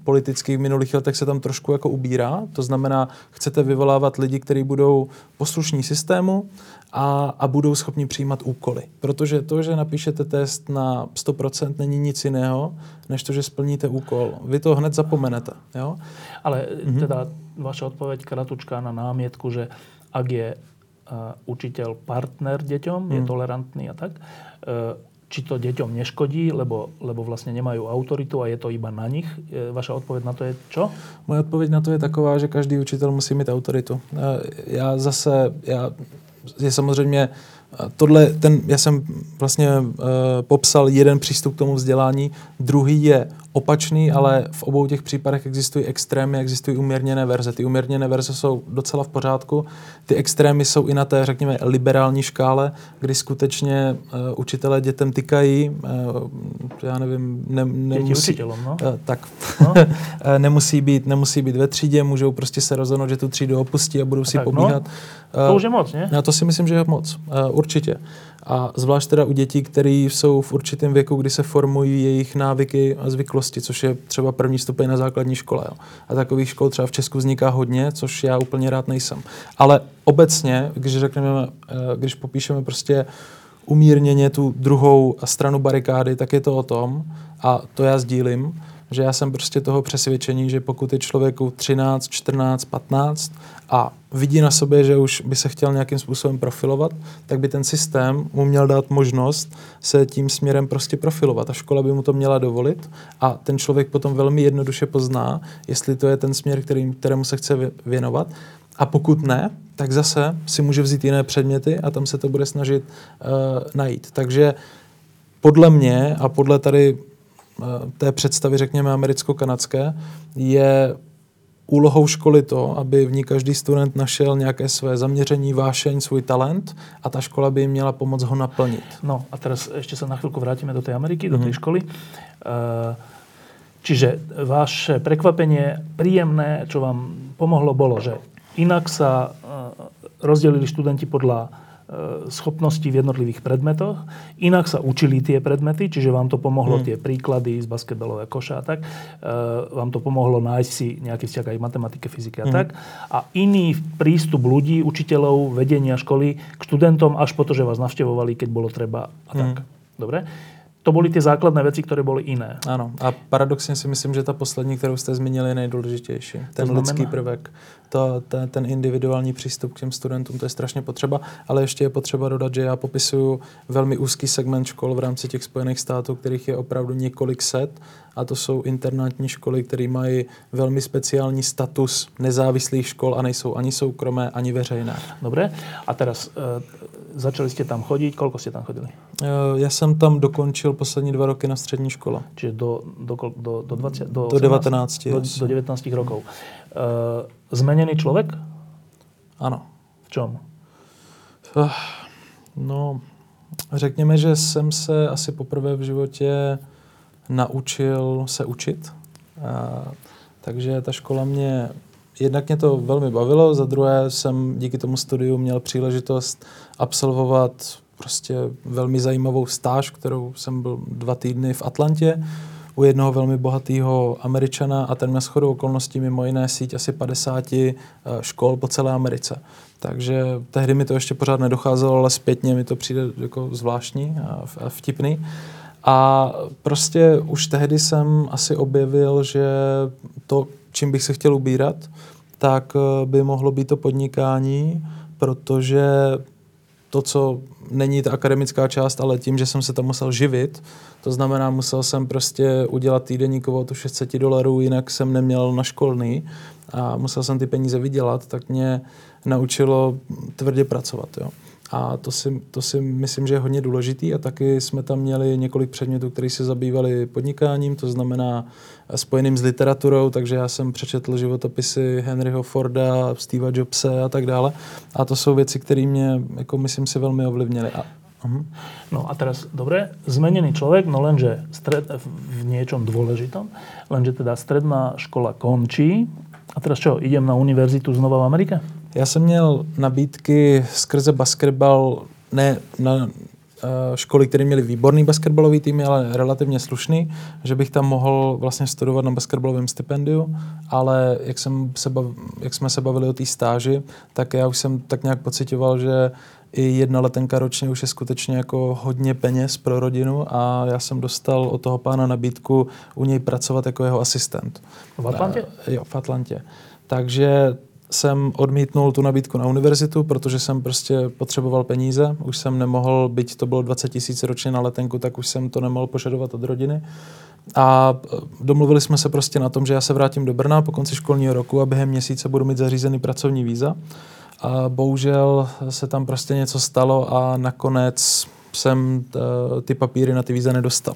politických v minulých letech se tam trošku jako ubírá. To znamená, chcete vyvolávat lidi, kteří budou poslušní systému a, a budou schopni přijímat úkoly. Protože to, že napíšete test na 100% není nic jiného, než to, že splníte úkol. Vy to hned zapomenete. Jo? Ale mm-hmm. teda vaša odpověď kratučká na námietku, že ak je uh, učitel partner deťom, mm. je mhm. tolerantný a tak, uh, či to deťom neškodí, lebo, lebo vlastně nemají autoritu a je to iba na nich. Vaša odpověď na to je čo? Moje odpověď na to je taková, že každý učitel musí mít autoritu. Já zase, já, je samozřejmě tohle, ten, já jsem vlastně uh, popsal jeden přístup k tomu vzdělání, druhý je opačný, ale v obou těch případech existují extrémy, existují umírněné verze. Ty umírněné verze jsou docela v pořádku. Ty extrémy jsou i na té, řekněme, liberální škále, kdy skutečně uh, učitelé dětem tykají, uh, já nevím, ne, nemusí, no? uh, tak, no? nemusí, být, nemusí být ve třídě, můžou prostě se rozhodnout, že tu třídu opustí a budou si tak, no. pobíhat. No, to už je moc, ne? Já to si myslím, že je moc, uh, určitě. A zvlášť teda u dětí, které jsou v určitém věku, kdy se formují jejich návyky a zvyklosti, což je třeba první stupeň na základní škole. Jo. A takových škol třeba v Česku vzniká hodně, což já úplně rád nejsem. Ale obecně, když řekneme, eh, když popíšeme prostě umírněně tu druhou stranu barikády, tak je to o tom, a to já sdílím, že já jsem prostě toho přesvědčení, že pokud je člověku 13, 14, 15 a vidí na sobě, že už by se chtěl nějakým způsobem profilovat, tak by ten systém mu měl dát možnost se tím směrem prostě profilovat. A škola by mu to měla dovolit a ten člověk potom velmi jednoduše pozná, jestli to je ten směr, kterým, kterému se chce věnovat. A pokud ne, tak zase si může vzít jiné předměty a tam se to bude snažit uh, najít. Takže podle mě a podle tady té představy, řekněme, americko-kanadské, je úlohou školy to, aby v ní každý student našel nějaké své zaměření, vášeň, svůj talent a ta škola by jim měla pomoct ho naplnit. No a teraz ještě se na chvilku vrátíme do té Ameriky, do té mm. školy. Uh, čiže vaše prekvapenie príjemné, čo vám pomohlo, bolo, že inak sa uh, rozdelili študenti podľa Eh, schopnosti v jednotlivých predmetoch. Inak sa učili tie predmety, čiže vám to pomohlo hmm. tie príklady z basketbalového koša a tak. Uh, vám to pomohlo nájsť si nejaký vzťah aj matematike, fyzike a hmm. tak. A iný prístup ľudí, učiteľov, vedenia školy k študentom až po to, že vás navštevovali, keď bolo treba a tak. Hmm. Dobre? To byly ty základné věci, které byly jiné. Ano. A paradoxně si myslím, že ta poslední, kterou jste zmínili, je nejdůležitější. Ten znamená... lidský prvek, to, ten, ten individuální přístup k těm studentům, to je strašně potřeba, ale ještě je potřeba dodat, že já popisuju velmi úzký segment škol v rámci těch Spojených států, kterých je opravdu několik set a to jsou internátní školy, které mají velmi speciální status nezávislých škol a nejsou ani soukromé, ani veřejné. Dobré. A teraz e, začali jste tam chodit, kolko jste tam chodili? E, já jsem tam dokončil poslední dva roky na střední škole. Čiže do, do, do, do, 20, do, do 19. Do, do 19 rokov. E, zmeněný člověk? Ano. V čom? Uh, no, řekněme, že jsem se asi poprvé v životě naučil se učit. A, takže ta škola mě, jednak mě to velmi bavilo, za druhé jsem díky tomu studiu měl příležitost absolvovat prostě velmi zajímavou stáž, kterou jsem byl dva týdny v Atlantě u jednoho velmi bohatého američana a ten měl shodou okolností mimo jiné síť asi 50 eh, škol po celé Americe. Takže tehdy mi to ještě pořád nedocházelo, ale zpětně mi to přijde jako zvláštní a vtipný. A prostě už tehdy jsem asi objevil, že to, čím bych se chtěl ubírat, tak eh, by mohlo být to podnikání, protože to, co není ta akademická část, ale tím, že jsem se tam musel živit, to znamená, musel jsem prostě udělat týdenní kvotu 600 dolarů, jinak jsem neměl na školný a musel jsem ty peníze vydělat, tak mě naučilo tvrdě pracovat. Jo. A to si, to si myslím, že je hodně důležitý a taky jsme tam měli několik předmětů, které se zabývaly podnikáním, to znamená spojeným s literaturou, takže já jsem přečetl životopisy Henryho Forda, Steva Jobse a tak dále. A to jsou věci, které mě, jako myslím si, velmi ovlivnily. A, uh-huh. No a teraz, dobre, zmenený člověk, no lenže stred, v něčem důležitom, lenže teda stredná škola končí. A teraz čo, idem na univerzitu znova v Amerike? Já jsem měl nabídky skrze basketbal, ne na školy, které měly výborný basketbalový tým, ale relativně slušný, že bych tam mohl vlastně studovat na basketbalovém stipendiu, ale jak, jsem se bav, jak jsme se bavili o té stáži, tak já už jsem tak nějak pocitoval, že i jedna letenka ročně už je skutečně jako hodně peněz pro rodinu a já jsem dostal od toho pána nabídku u něj pracovat jako jeho asistent. V Atlantě? Jo, v Atlantě. Takže jsem odmítnul tu nabídku na univerzitu, protože jsem prostě potřeboval peníze. Už jsem nemohl, byť to bylo 20 tisíc ročně na letenku, tak už jsem to nemohl požadovat od rodiny. A e, domluvili jsme se prostě na tom, že já se vrátím do Brna po konci školního roku a během měsíce budu mít zařízený pracovní víza. A bohužel se tam prostě něco stalo a nakonec jsem ty papíry na ty víza nedostal.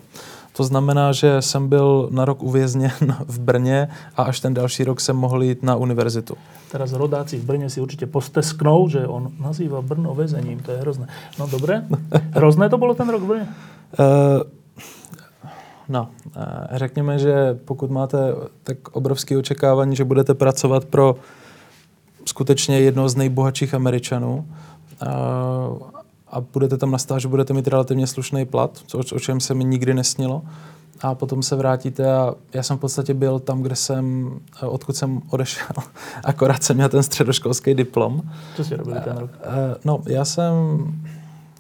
To znamená, že jsem byl na rok uvězněn v Brně a až ten další rok jsem mohl jít na univerzitu. Teraz rodáci v Brně si určitě postesknou, že on nazývá Brno väzením. To je hrozné. No dobré. Hrozné to bylo ten rok v Brně? Uh, No, řekněme, že pokud máte tak obrovské očekávání, že budete pracovat pro skutečně jednoho z nejbohatších Američanů a budete tam na stáži, budete mít relativně slušný plat, co, o čem se mi nikdy nesnilo, a potom se vrátíte a já jsem v podstatě byl tam, kde jsem, odkud jsem odešel. Akorát jsem měl ten středoškolský diplom. Co jsi robil ten rok? No, já jsem,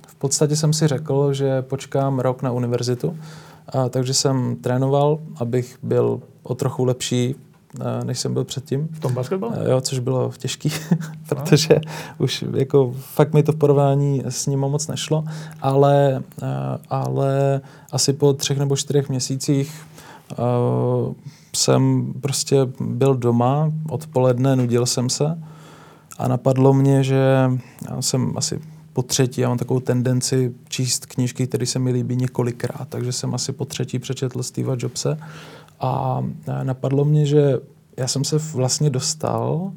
v podstatě jsem si řekl, že počkám rok na univerzitu, a, takže jsem trénoval, abych byl o trochu lepší než jsem byl předtím. V tom basketbalu? Jo, což bylo těžký, protože už jako fakt mi to v porovnání s ním moc nešlo, ale, ale asi po třech nebo čtyřech měsících uh, jsem prostě byl doma odpoledne, nudil jsem se a napadlo mě, že jsem asi po třetí, já mám takovou tendenci číst knížky, které se mi líbí několikrát, takže jsem asi po třetí přečetl Steva Jobse a napadlo mě, že já jsem se vlastně dostal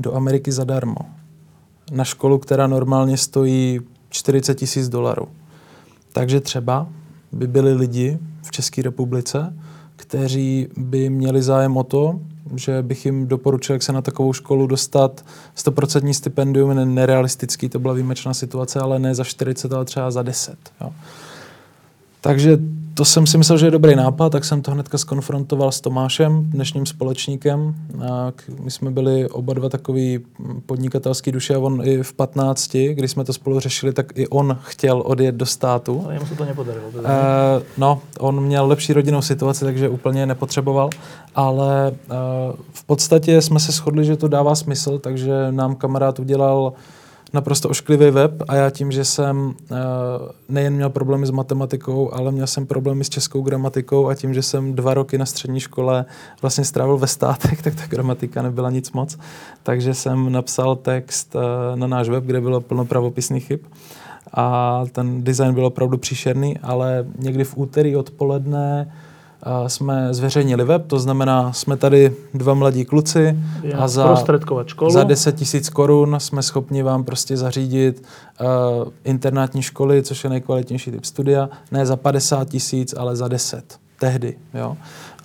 do Ameriky zadarmo. Na školu, která normálně stojí 40 tisíc dolarů. Takže třeba by byli lidi v České republice, kteří by měli zájem o to, že bych jim doporučil, jak se na takovou školu dostat. 100% stipendium nerealistický, to byla výjimečná situace, ale ne za 40, ale třeba za 10. Jo. Takže to jsem si myslel, že je dobrý nápad, tak jsem to hnedka skonfrontoval s Tomášem, dnešním společníkem. My jsme byli oba dva takový podnikatelský duše a on i v 15, když jsme to spolu řešili, tak i on chtěl odjet do státu. Ale jemu se to nepodarilo. Uh, no, on měl lepší rodinnou situaci, takže úplně nepotřeboval, ale uh, v podstatě jsme se shodli, že to dává smysl, takže nám kamarád udělal naprosto ošklivý web a já tím, že jsem eh, nejen měl problémy s matematikou, ale měl jsem problémy s českou gramatikou a tím, že jsem dva roky na střední škole vlastně strávil ve státech, tak ta gramatika nebyla nic moc. Takže jsem napsal text eh, na náš web, kde bylo plno pravopisných chyb a ten design byl opravdu příšerný, ale někdy v úterý odpoledne jsme zveřejnili web, to znamená, jsme tady dva mladí kluci Je a za, za 10 tisíc korun jsme schopni vám prostě zařídit uh, internátní školy, což je nejkvalitnější typ studia, ne za 50 tisíc, ale za 10 tehdy. Jo?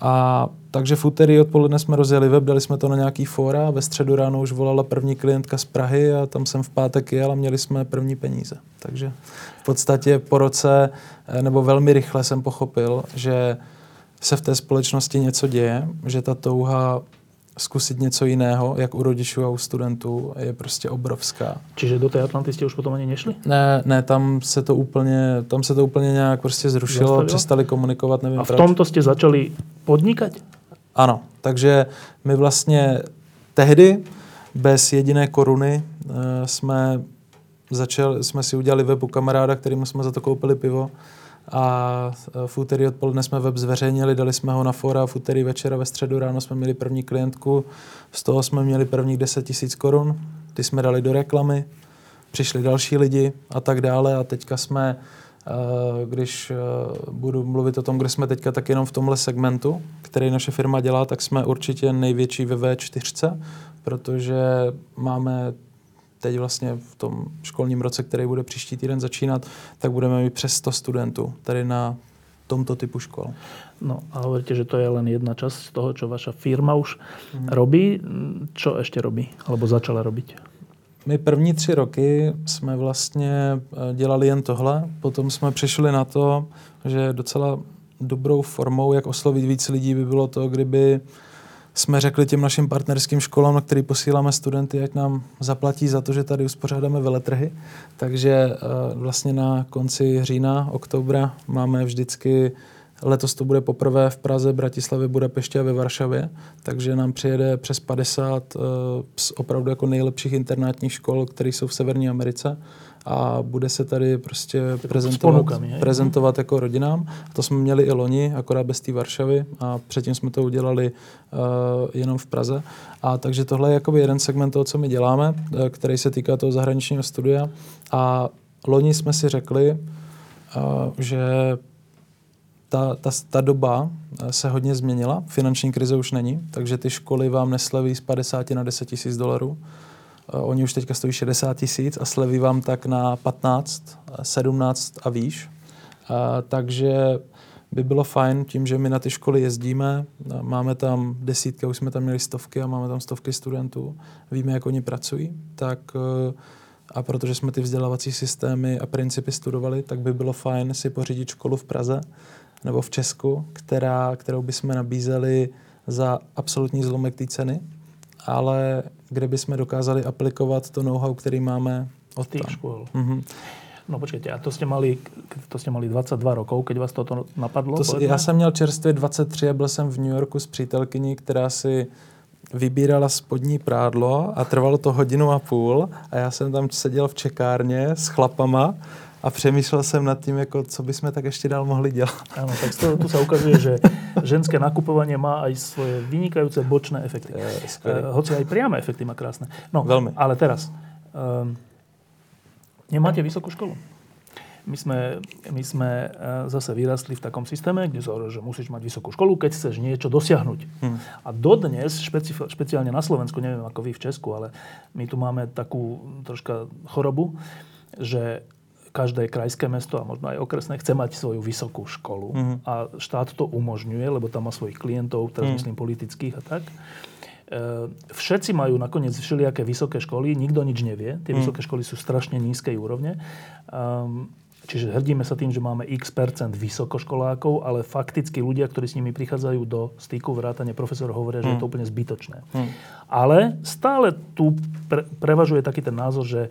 A takže v úterý odpoledne jsme rozjeli web, dali jsme to na nějaký fóra ve středu ráno už volala první klientka z Prahy a tam jsem v pátek jel a měli jsme první peníze. Takže v podstatě po roce, eh, nebo velmi rychle jsem pochopil, že se v té společnosti něco děje, že ta touha zkusit něco jiného, jak u rodičů a u studentů, je prostě obrovská. Čiže do té Atlanty jste už potom ani nešli? Ne, ne, tam se to úplně, tam se to úplně nějak prostě zrušilo, Zastavilo? přestali komunikovat, nevím A v tomto jste začali podnikat? Ano, takže my vlastně tehdy bez jediné koruny e, jsme začali, jsme si udělali webu kamaráda, kterým jsme za to koupili pivo a v úterý odpoledne jsme web zveřejnili, dali jsme ho na fora, v úterý večer a ve středu ráno jsme měli první klientku, z toho jsme měli prvních 10 tisíc korun, ty jsme dali do reklamy, přišli další lidi a tak dále a teďka jsme, eh, když eh, budu mluvit o tom, kde jsme teďka tak jenom v tomhle segmentu, který naše firma dělá, tak jsme určitě největší ve V4, protože máme teď vlastně v tom školním roce, který bude příští týden začínat, tak budeme mít přes 100 studentů tady na tomto typu škol. No a hovoríte, že to je len jedna časť z toho, čo vaša firma už mm. robí. Čo ešte robí? Alebo začala robiť? My první tři roky jsme vlastně eh, dělali jen tohle. Potom jsme přišli na to, že docela dobrou formou, jak oslovit víc lidí, by bylo to, kdyby jsme řekli těm našim partnerským školám, na který posíláme studenty, ať nám zaplatí za to, že tady uspořádáme veletrhy. Takže eh, vlastně na konci října, oktobra máme vždycky Letos to bude poprvé v Praze, Bratislavě, Budapešti a ve Varšavě, takže nám přijede přes 50 uh, eh, z opravdu jako nejlepších internátních škol, které jsou v Severní Americe a bude se tady prostě prezentovat, prezentovat jako rodinám. To jsme měli i loni, akorát bez té Varšavy a předtím jsme to udělali uh, jenom v Praze. A takže tohle je jakoby jeden segment toho, co my děláme, eh, který se týká toho zahraničního studia. A loni jsme si řekli, že ta, ta, ta doba se hodně změnila, finanční krize už není, takže ty školy vám nesleví z 50 na 10 tisíc dolarů. Oni už teďka stojí 60 tisíc a sleví vám tak na 15, 17 a výš. Takže by bylo fajn tím, že my na ty školy jezdíme, máme tam desítky, už jsme tam měli stovky a máme tam stovky studentů, víme, jak oni pracují, tak eh, a protože jsme ty vzdělávací systémy a principy studovali, tak by bylo fajn si pořídit školu v Praze nebo v Česku, která, kterou bychom nabízeli za absolutní zlomek té ceny, ale kde bychom dokázali aplikovat to know-how, který máme od tých škôl. Mm-hmm. No počkejte, a to jste mali, to jste mali 22 rokov, keď vás toto napadlo? To, já jsem měl čerstvě 23 a byl jsem v New Yorku s přítelkyní, která si vybírala spodní prádlo a trvalo to hodinu a půl a já jsem tam seděl v čekárně s chlapama a přemýšlel jsem nad tím, jako, co bychom tak ještě dál mohli dělat. Ano, tak z toho tu se ukazuje, že ženské nakupování má aj svoje vynikající bočné efekty. Je, uh, hoci aj priame efekty má krásné. No, Velmi. ale teraz, um, nemáte vysokou školu. My sme, my sme eh, zase vyrastli v takom systéme, kde sa že musíš mať vysokú školu, keď chceš niečo dosiahnuť. Hmm. A dodnes, špeci, špeciálne na Slovensku, neviem ako vy v Česku, ale my tu máme takú troška chorobu, že každé krajské mesto a možno aj okresné chce mať svoju vysokú školu hmm a štát to umožňuje, lebo tam má svojich klientov, teraz hmm myslím politických a tak. E, všetci majú nakoniec všelijaké vysoké školy, nikto nič nevie. Tie hmm. vysoké školy sú strašne nízkej úrovne. Um, čiže hrdíme sa tým, že máme x percent vysokoškolákov, ale fakticky ľudia, ktorí s nimi prichádzajú do styku, vrátane profesor hovoria, že hmm. je to úplne zbytočné. Hmm. Ale stále tu pre, prevažuje taký ten názor, že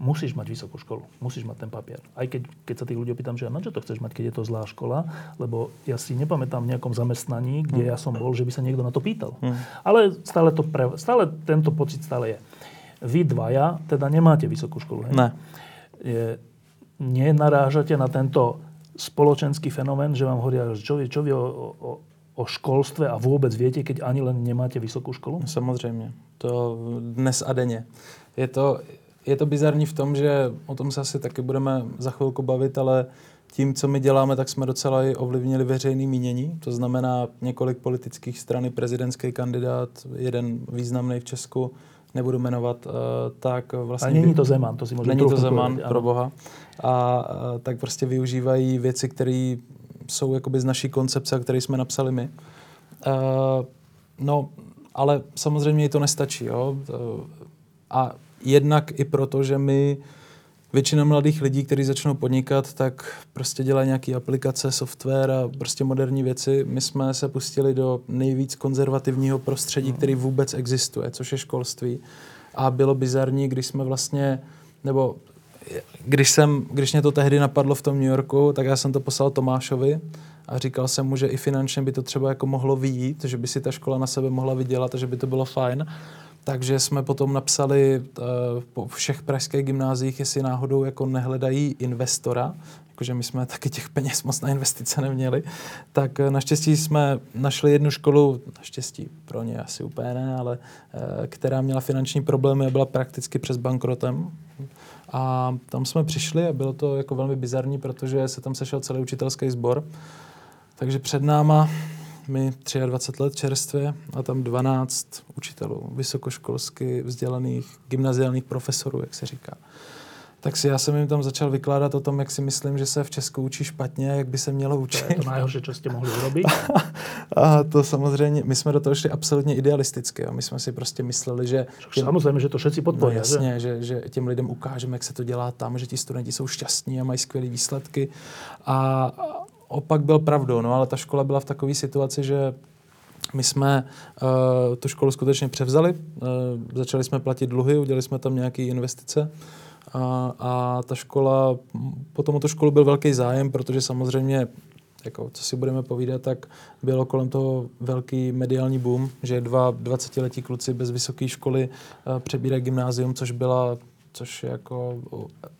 musíš mať vysokú školu, musíš mať ten papier. Aj keď, keď sa tých ľudí opýtam, že na čo to chceš mať, keď je to zlá škola, lebo ja si nepamätám v nejakom zamestnaní, kde hmm. ja som bol, že by sa niekto na to pýtal. Hmm. Ale stále, to pre, stále tento pocit stále je. Vy dvaja teda nemáte vysokú školu. Hej? Ne. Je, nenarážate na tento spoločenský fenomén, že vám hovoria, že čo, vy, čo vy o, o, o školstve a vůbec viete, keď ani len nemáte vysokou školu? Samozřejmě. To dnes a denně. Je to, je to bizarní v tom, že o tom se asi taky budeme za chvilku bavit, ale tím, co my děláme, tak jsme docela i ovlivnili veřejný mínění. To znamená několik politických stran, prezidentský kandidát, jeden významný v Česku, nebudu jmenovat, uh, tak vlastně... Ale není to Zeman, to si možná Není to Zeman, pro pro boha. A uh, tak prostě využívají věci, které jsou jakoby z naší koncepce, které jsme napsali my. Uh, no, ale samozřejmě i to nestačí. Jo? A jednak i proto, že my většina mladých lidí, kteří začnou podnikat, tak prostě dělají nějaké aplikace, software a prostě moderní věci. My jsme se pustili do nejvíc konzervativního prostředí, hmm. který vůbec existuje, což je školství. A bylo bizarní, když jsme vlastně, nebo když, jsem, když mě to tehdy napadlo v tom New Yorku, tak já jsem to poslal Tomášovi a říkal jsem mu, že i finančně by to třeba jako mohlo vyjít, že by si ta škola na sebe mohla vydělat a že by to bylo fajn. Takže jsme potom napsali uh, po všech pražských gymnázích, jestli náhodou jako nehledají investora, jakože my jsme taky těch peněz moc na investice neměli, tak uh, naštěstí jsme našli jednu školu, naštěstí pro ně asi úplně ne, ale uh, která měla finanční problémy a byla prakticky přes bankrotem. A tam jsme přišli a bylo to jako velmi bizarní, protože se tam sešel celý učitelský sbor. Takže před náma mi 23 let čerstvě a tam 12 učitelů, vysokoškolsky vzdělaných, gymnaziálních profesorů, jak se říká. Tak si já jsem jim tam začal vykládat o tom, jak si myslím, že se v Česku učí špatně, jak by se mělo učit. To je to najhorší, co jste mohli urobit. a to samozřejmě, my jsme do toho šli absolutně idealisticky. A my jsme si prostě mysleli, že... Těm, samozřejmě, že to všetci podpoří. No jasně, že? Že, že těm lidem ukážeme, jak se to dělá tam, že ti studenti jsou šťastní a mají skvělé výsledky. A, opak byl pravdou, no ale ta škola byla v takové situaci, že my jsme uh, tu školu skutečně převzali, uh, začali jsme platit dluhy, udělali jsme tam nějaké investice a, a ta škola, potom o tu školu byl velký zájem, protože samozřejmě jako, co si budeme povídat, tak bylo kolem toho velký mediální boom, že dva 20-letí kluci bez vysoké školy uh, přebírají gymnázium, což byla což jako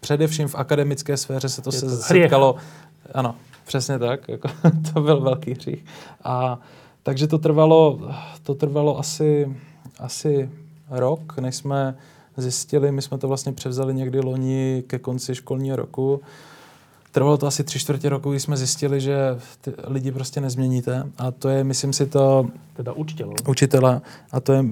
především v akademické sféře se to Je se to setkalo. Ano, Přesně tak, jako, to byl velký hřích. A takže to trvalo, to trvalo asi, asi rok, než jsme zjistili, my jsme to vlastně převzali někdy loni ke konci školního roku, trvalo to asi tři čtvrtě roku, kdy jsme zjistili, že ty lidi prostě nezměníte a to je, myslím si, to... Teda učitelů. Učitele a to je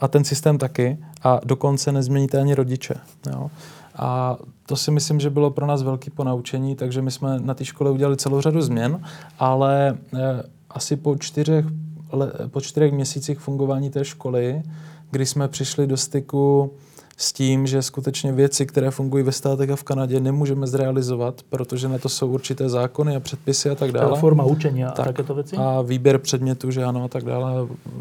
a ten systém taky a dokonce nezměníte ani rodiče. Jo. A to si myslím, že bylo pro nás velký ponaučení, takže my jsme na té škole udělali celou řadu změn, ale eh, asi po čtyřech, po čtyřech měsících fungování té školy, kdy jsme přišli do styku s tím, že skutečně věci, které fungují ve státech a v Kanadě, nemůžeme zrealizovat, protože na to jsou určité zákony a předpisy a tak dále. Forma učení a tak, takéto věci? A výběr předmětů, že ano, a tak dále.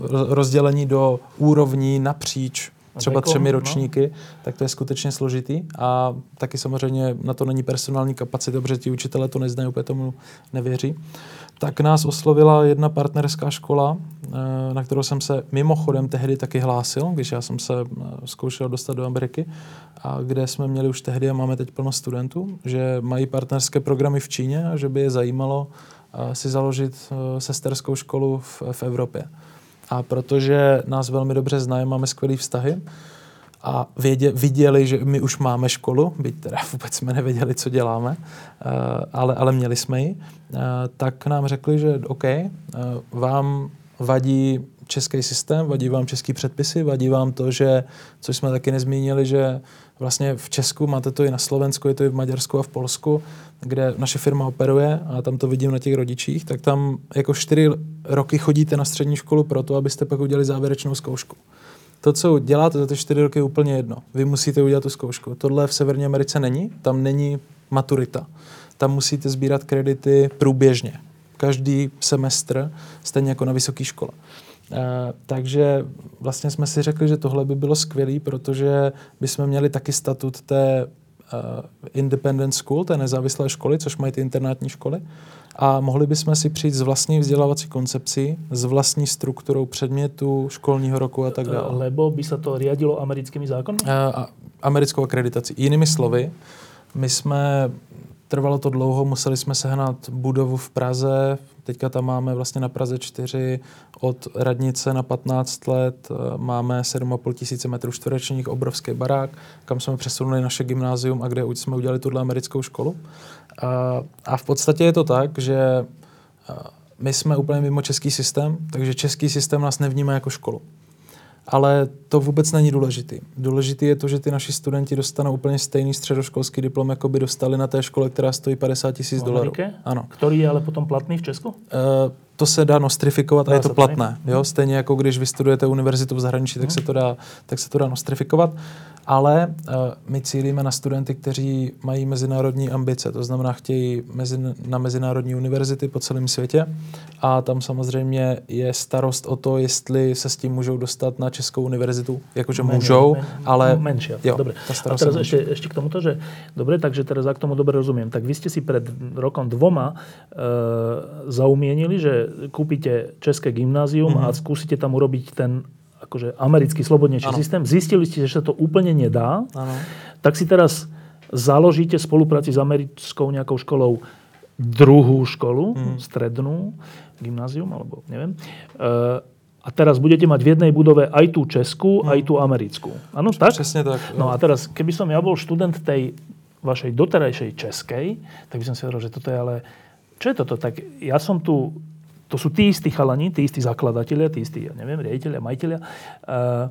Rozdělení do úrovní napříč třeba třemi no. ročníky, tak to je skutečně složitý a taky samozřejmě na to není personální kapacita, protože ti učitelé to neznají, úplně tomu nevěří. Tak nás oslovila jedna partnerská škola, eh, na kterou jsem se mimochodem tehdy taky hlásil, když já jsem se eh, zkoušel dostat do Ameriky, a kde jsme měli už tehdy a máme teď plno studentů, že mají partnerské programy v Číně a že by je zajímalo eh, si založit sesterskou školu v, v Evropě. A protože nás velmi dobře znají, máme skvělé vztahy a vědě, viděli, že my už máme školu, byť teda vůbec jsme nevěděli, co děláme, eh, ale, ale měli jsme ji, eh, tak nám řekli, že OK, eh, vám vadí český systém, vadí vám český předpisy, vadí vám to, že, což jsme taky nezmínili, že vlastně v Česku, máte to i na Slovensku, je to i v Maďarsku a v Polsku, kde naše firma operuje a tam to vidím na těch rodičích, tak tam jako čtyři roky chodíte na střední školu proto, abyste pak udělali závěrečnou zkoušku. To, co děláte za ty čtyři roky, je úplně jedno. Vy musíte udělat tu zkoušku. Tohle v Severní Americe není, tam není maturita. Tam musíte sbírat kredity průběžně. Každý semestr, stejně jako na vysoké škole. Eh, takže vlastně jsme si řekli, že tohle by bylo skvělé, protože bychom měli taky statut té uh, independent school, té nezávislé školy, což mají ty internátní školy. A mohli bychom si přijít s vlastní vzdělávací koncepcí, s vlastní strukturou předmětu, školního roku a tak dále. Lebo by se to riadilo americkými zákony? Uh, americkou akreditací. Jinými slovy, my jsme Trvalo to dlouho, museli jsme sehnat budovu v Praze, teďka tam máme vlastně na Praze 4 od radnice na 15 let, máme 7,5 tisíce metrů čtverečních, obrovský barák, kam jsme přesunuli naše gymnázium a kde už jsme udělali tuhle americkou školu. A, a v podstatě je to tak, že my jsme úplně mimo český systém, takže český systém nás nevnímá jako školu ale to vůbec není důležitý. Důležitý je to, že ty naši studenti dostanou úplně stejný středoškolský diplom, jako by dostali na té škole, která stojí 50 tisíc dolarů. Ano. Který je ale potom platný v Česku? Uh, to se dá nostrifikovat dá a je to platné. Jo? Stejně jako když vystudujete univerzitu v zahraničí, tak, hmm. se to dá, tak se to dá nostrifikovat ale uh, my cílíme na studenty, kteří mají mezinárodní ambice, to znamená, chtějí mezi, na mezinárodní univerzity po celém světě. A tam samozřejmě je starost o to, jestli se s tím můžou dostat na Českou univerzitu, jakože men, můžou, men, ale... No, menší, jo, dobre. A teraz ešte, ešte k tomuto, že dobre, takže teraz ak tomu dobre rozumiem, tak vy ste si pred rokom dvoma e, zaumienili, že kúpite České gymnázium mm-hmm. a skúsite tam urobiť ten akože americký slobodnejší ano. systém, zistili ste, že sa to úplne nedá, ano. tak si teraz založíte spolupráci s americkou nejakou školou druhú školu, hmm. strednú, gymnázium, alebo neviem. E, a teraz budete mať v jednej budove aj tú českú, hmm. aj tú americkú. Áno, tak? Přesne tak. No a teraz, keby som ja bol študent tej vašej doterajšej českej, tak by som si hovoril, že toto je ale... Čo je toto? Tak ja som tu to sú tí istí chalani, tí istí zakladatelia, tí istí, ja neviem, riaditeľia, majiteľia. Uh,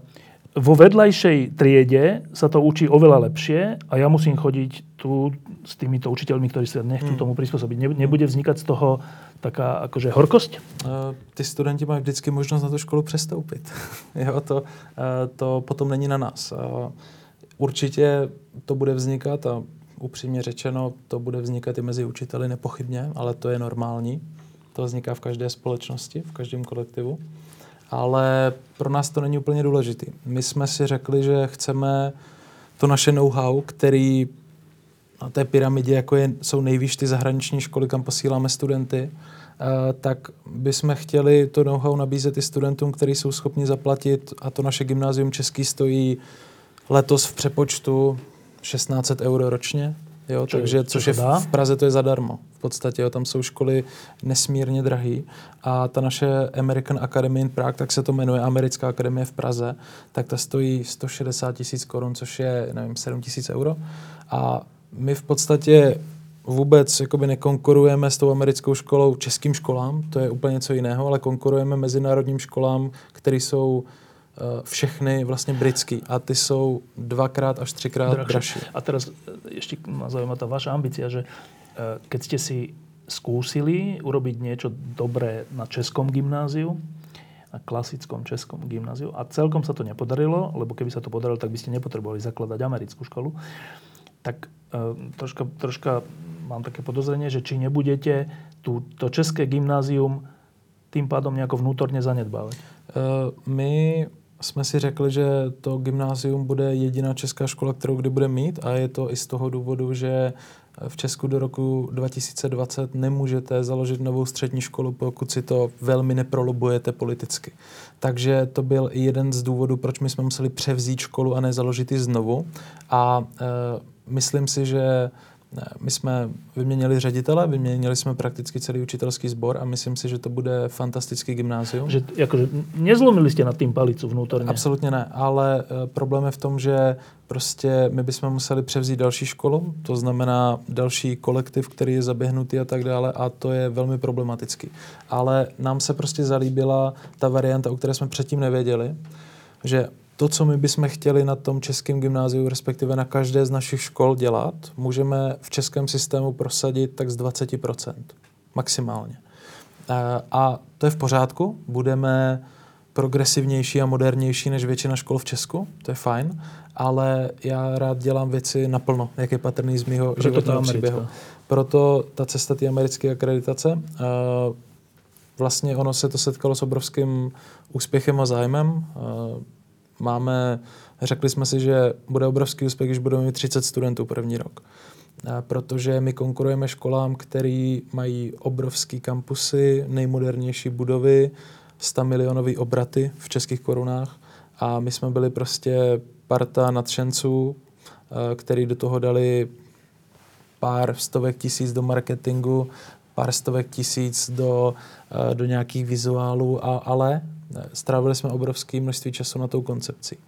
vo vedľajšej triede sa to učí oveľa lepšie a ja musím chodiť tu s týmito učiteľmi, ktorí sa nechcú hmm. tomu prispôsobiť. Nebude vznikať z toho taká akože horkosť? Uh, ty studenti mají vždycky možnost na tu školu přestoupit. jo, to, uh, to potom není na nás. Uh, určitě to bude vznikat a upřímně řečeno, to bude vznikat i mezi učiteli nepochybně, ale to je normální. To vzniká v každé společnosti, v každém kolektivu. Ale pro nás to není úplně důležitý. My jsme si řekli, že chceme to naše know-how, který na té pyramidě, jako je, jsou nejvíc ty zahraniční školy, kam posíláme studenty, uh, tak bychom chtěli to know-how nabízet i studentům, kteří jsou schopni zaplatit, a to naše gymnázium český stojí letos v přepočtu 1600 euro ročně, Jo, Či, takže, což je v, v Praze to je zadarmo. V podstatě jo, tam jsou školy nesmírně drahý a ta naše American Academy in Prague, tak se to jmenuje Americká akademie v Praze, tak ta stojí 160 tisíc korun, což je, nevím, 7 tisíc euro. A my v podstatě vůbec jakoby nekonkurujeme s tou americkou školou českým školám, to je úplně něco jiného, ale konkurujeme mezinárodním školám, které jsou uh, všechny vlastně britský a ty jsou dvakrát až třikrát dražší. dražší. A teraz ještě ma zaujíma ta vaša ambícia, že uh, keď ste si skúsili urobiť niečo dobré na českom gymnáziu, na klasickom českom gymnáziu a celkom sa to nepodarilo, lebo keby sa to podarilo, tak by ste nepotrebovali zakladať americkú školu, tak troška, troška mám také podozrenie, že či nebudete tú, to české gymnázium tým pádom nejako vnútorně zanedbávat? Uh, my jsme si řekli, že to gymnázium bude jediná česká škola, kterou kdy bude mít a je to i z toho důvodu, že v Česku do roku 2020 nemůžete založit novou střední školu, pokud si to velmi neprolobujete politicky. Takže to byl i jeden z důvodů, proč my jsme museli převzít školu a nezaložit ji znovu. A e, myslím si, že my jsme vyměnili ředitele, vyměnili jsme prakticky celý učitelský sbor a myslím si, že to bude fantastický gymnázium. Že, jakože nezlomili jste nad tím palicu vnútorně? Absolutně ne, ale e, problém je v tom, že prostě my bychom museli převzít další školu, to znamená další kolektiv, který je zaběhnutý a tak dále a to je velmi problematický. Ale nám se prostě zalíbila ta varianta, o které jsme předtím nevěděli, že to, co my bychom chtěli na tom českém gymnáziu, respektive na každé z našich škol dělat, můžeme v českém systému prosadit tak z 20%. Maximálně. A to je v pořádku. Budeme progresivnější a modernější než většina škol v Česku, to je fajn, ale já rád dělám věci naplno, jak je patrný z mého životního příběhu. Proto ta cesta té americké akreditace, vlastně ono se to setkalo s obrovským úspěchem a zájmem máme, řekli jsme si, že bude obrovský úspěch, když budeme mít 30 studentů první rok. Protože my konkurujeme školám, které mají obrovský kampusy, nejmodernější budovy, 100 milionové obraty v českých korunách a my jsme byli prostě parta nadšenců, který do toho dali pár stovek tisíc do marketingu, pár stovek tisíc do, do nějakých vizuálů, a, ale strávili jsme obrovské množství času na tou koncepci.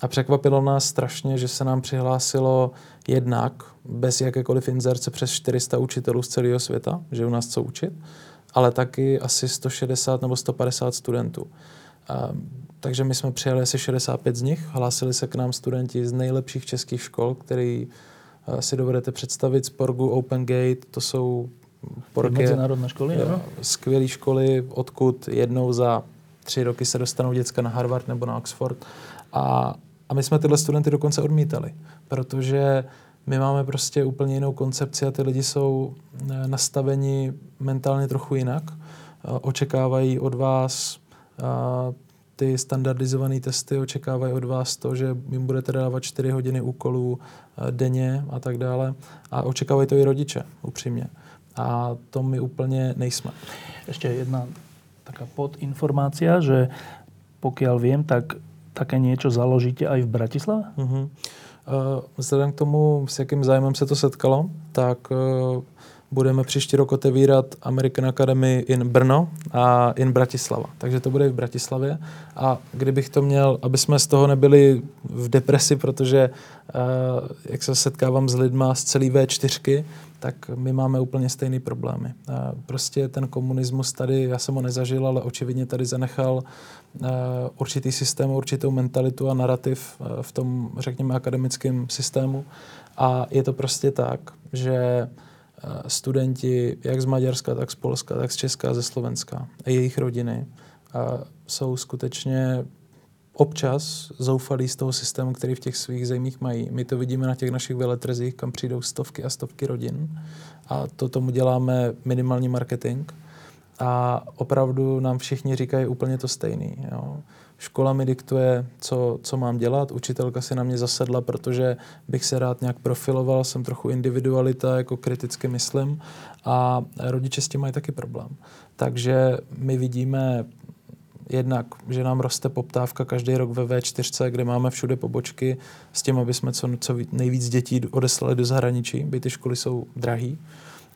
A překvapilo nás strašně, že se nám přihlásilo jednak bez jakékoliv inzerce přes 400 učitelů z celého světa, že u nás co učit, ale taky asi 160 nebo 150 studentů. A, takže my jsme přijali asi 65 z nich, hlásili se k nám studenti z nejlepších českých škol, který si dovedete představit, Sporgu, Open Gate, to jsou porky, školy, skvělé školy, odkud jednou za tři roky se dostanou děcka na Harvard nebo na Oxford. A, a my jsme tyhle studenty dokonce odmítali, protože my máme prostě úplně jinou koncepci a ty lidi jsou eh, nastaveni mentálně trochu jinak. Eh, očekávají od vás eh, ty standardizované testy, očekávají od vás to, že jim budete dávat 4 hodiny úkolů denně a tak dále. A očekávají to i rodiče, upřímně. A to my úplně nejsme. Ještě jedna taká podinformácia, že pokiaľ viem, tak také niečo založíte aj v Bratislave? Uh-huh. Uh, vzhledem k tomu, s jakým zájmem se to setkalo, tak uh, budeme příští rok otevírat American Academy in Brno a in Bratislava. Takže to bude v Bratislavě. A kdybych to měl, aby jsme z toho nebyli v depresi, protože uh, jak se setkávám s lidma z celé V4, tak my máme úplně stejné problémy. Prostě ten komunismus tady, já jsem ho nezažil, ale očividně tady zanechal uh, určitý systém, určitou mentalitu a narrativ uh, v tom, řekněme, akademickém systému. A je to prostě tak, že Eh, studenti jak z Maďarska, tak z Polska, tak z Česka, ze Slovenska a jejich rodiny jsou skutečně občas zoufalí z toho systému, který v těch svých zemích mají. My to vidíme na těch našich veletrzích, kam přijdou stovky a stovky rodin a to tomu děláme minimální marketing a opravdu nám všichni říkají úplně to stejný. Jo škola mi diktuje, co, co mám dělat, učitelka si na mě zasedla, protože bych se rád nějak profiloval, jsem trochu individualita, jako kriticky myslím a rodiče s tím mají taky problém. Takže my vidíme jednak, že nám roste poptávka každý rok ve V4, kde máme všude pobočky s tím, aby jsme co, co nejvíc dětí odeslali do zahraničí, by ty školy jsou drahý.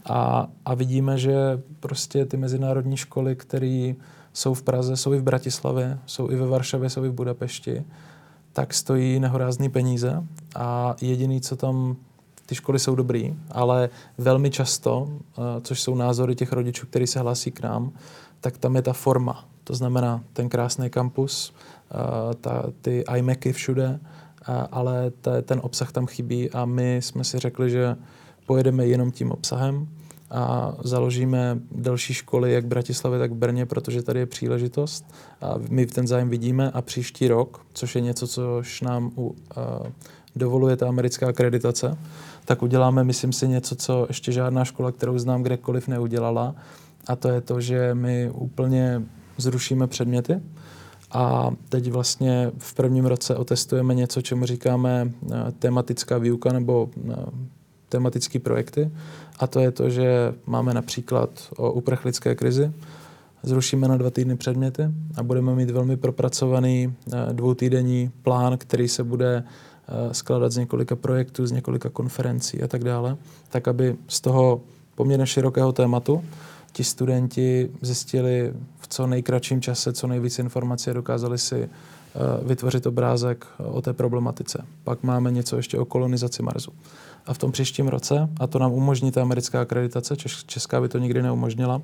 A, a vidíme, že prostě ty mezinárodní školy, které jsou v Praze, jsou i v Bratislavě, jsou i ve Varšavě, jsou i v Budapešti, tak stojí nehorázný peníze a jediný, co tam ty školy jsou dobrý, ale velmi často, což jsou názory těch rodičů, kteří se hlásí k nám, tak tam je ta forma. To znamená ten krásný kampus, ta, ty iMacy všude, ale ta, ten obsah tam chybí a my jsme si řekli, že pojedeme jenom tím obsahem a založíme další školy jak v Bratislavě, tak v Brně, protože tady je příležitost a my ten zájem vidíme a příští rok, což je něco, což nám u, uh, dovoluje ta americká akreditace, tak uděláme, myslím si, něco, co ještě žádná škola, kterou znám kdekoliv, neudělala. A to je to, že my úplně zrušíme předměty a teď vlastně v prvním roce otestujeme něco, čemu říkáme tematická výuka nebo tematické projekty. A to je to, že máme například o uprchlické krizi, zrušíme na dva týdny předměty a budeme mít velmi propracovaný dvoutýdenní plán, který se bude Eh, skládat z několika projektů, z několika konferencí a tak dále, tak aby z toho poměrně širokého tématu ti studenti zjistili v co nejkratším čase co nejvíce informací a dokázali si eh, vytvořit obrázek o té problematice. Pak máme něco ještě o kolonizaci Marsu. A v tom příštím roce, a to nám umožní ta americká akreditace, Česká by to nikdy neumožnila,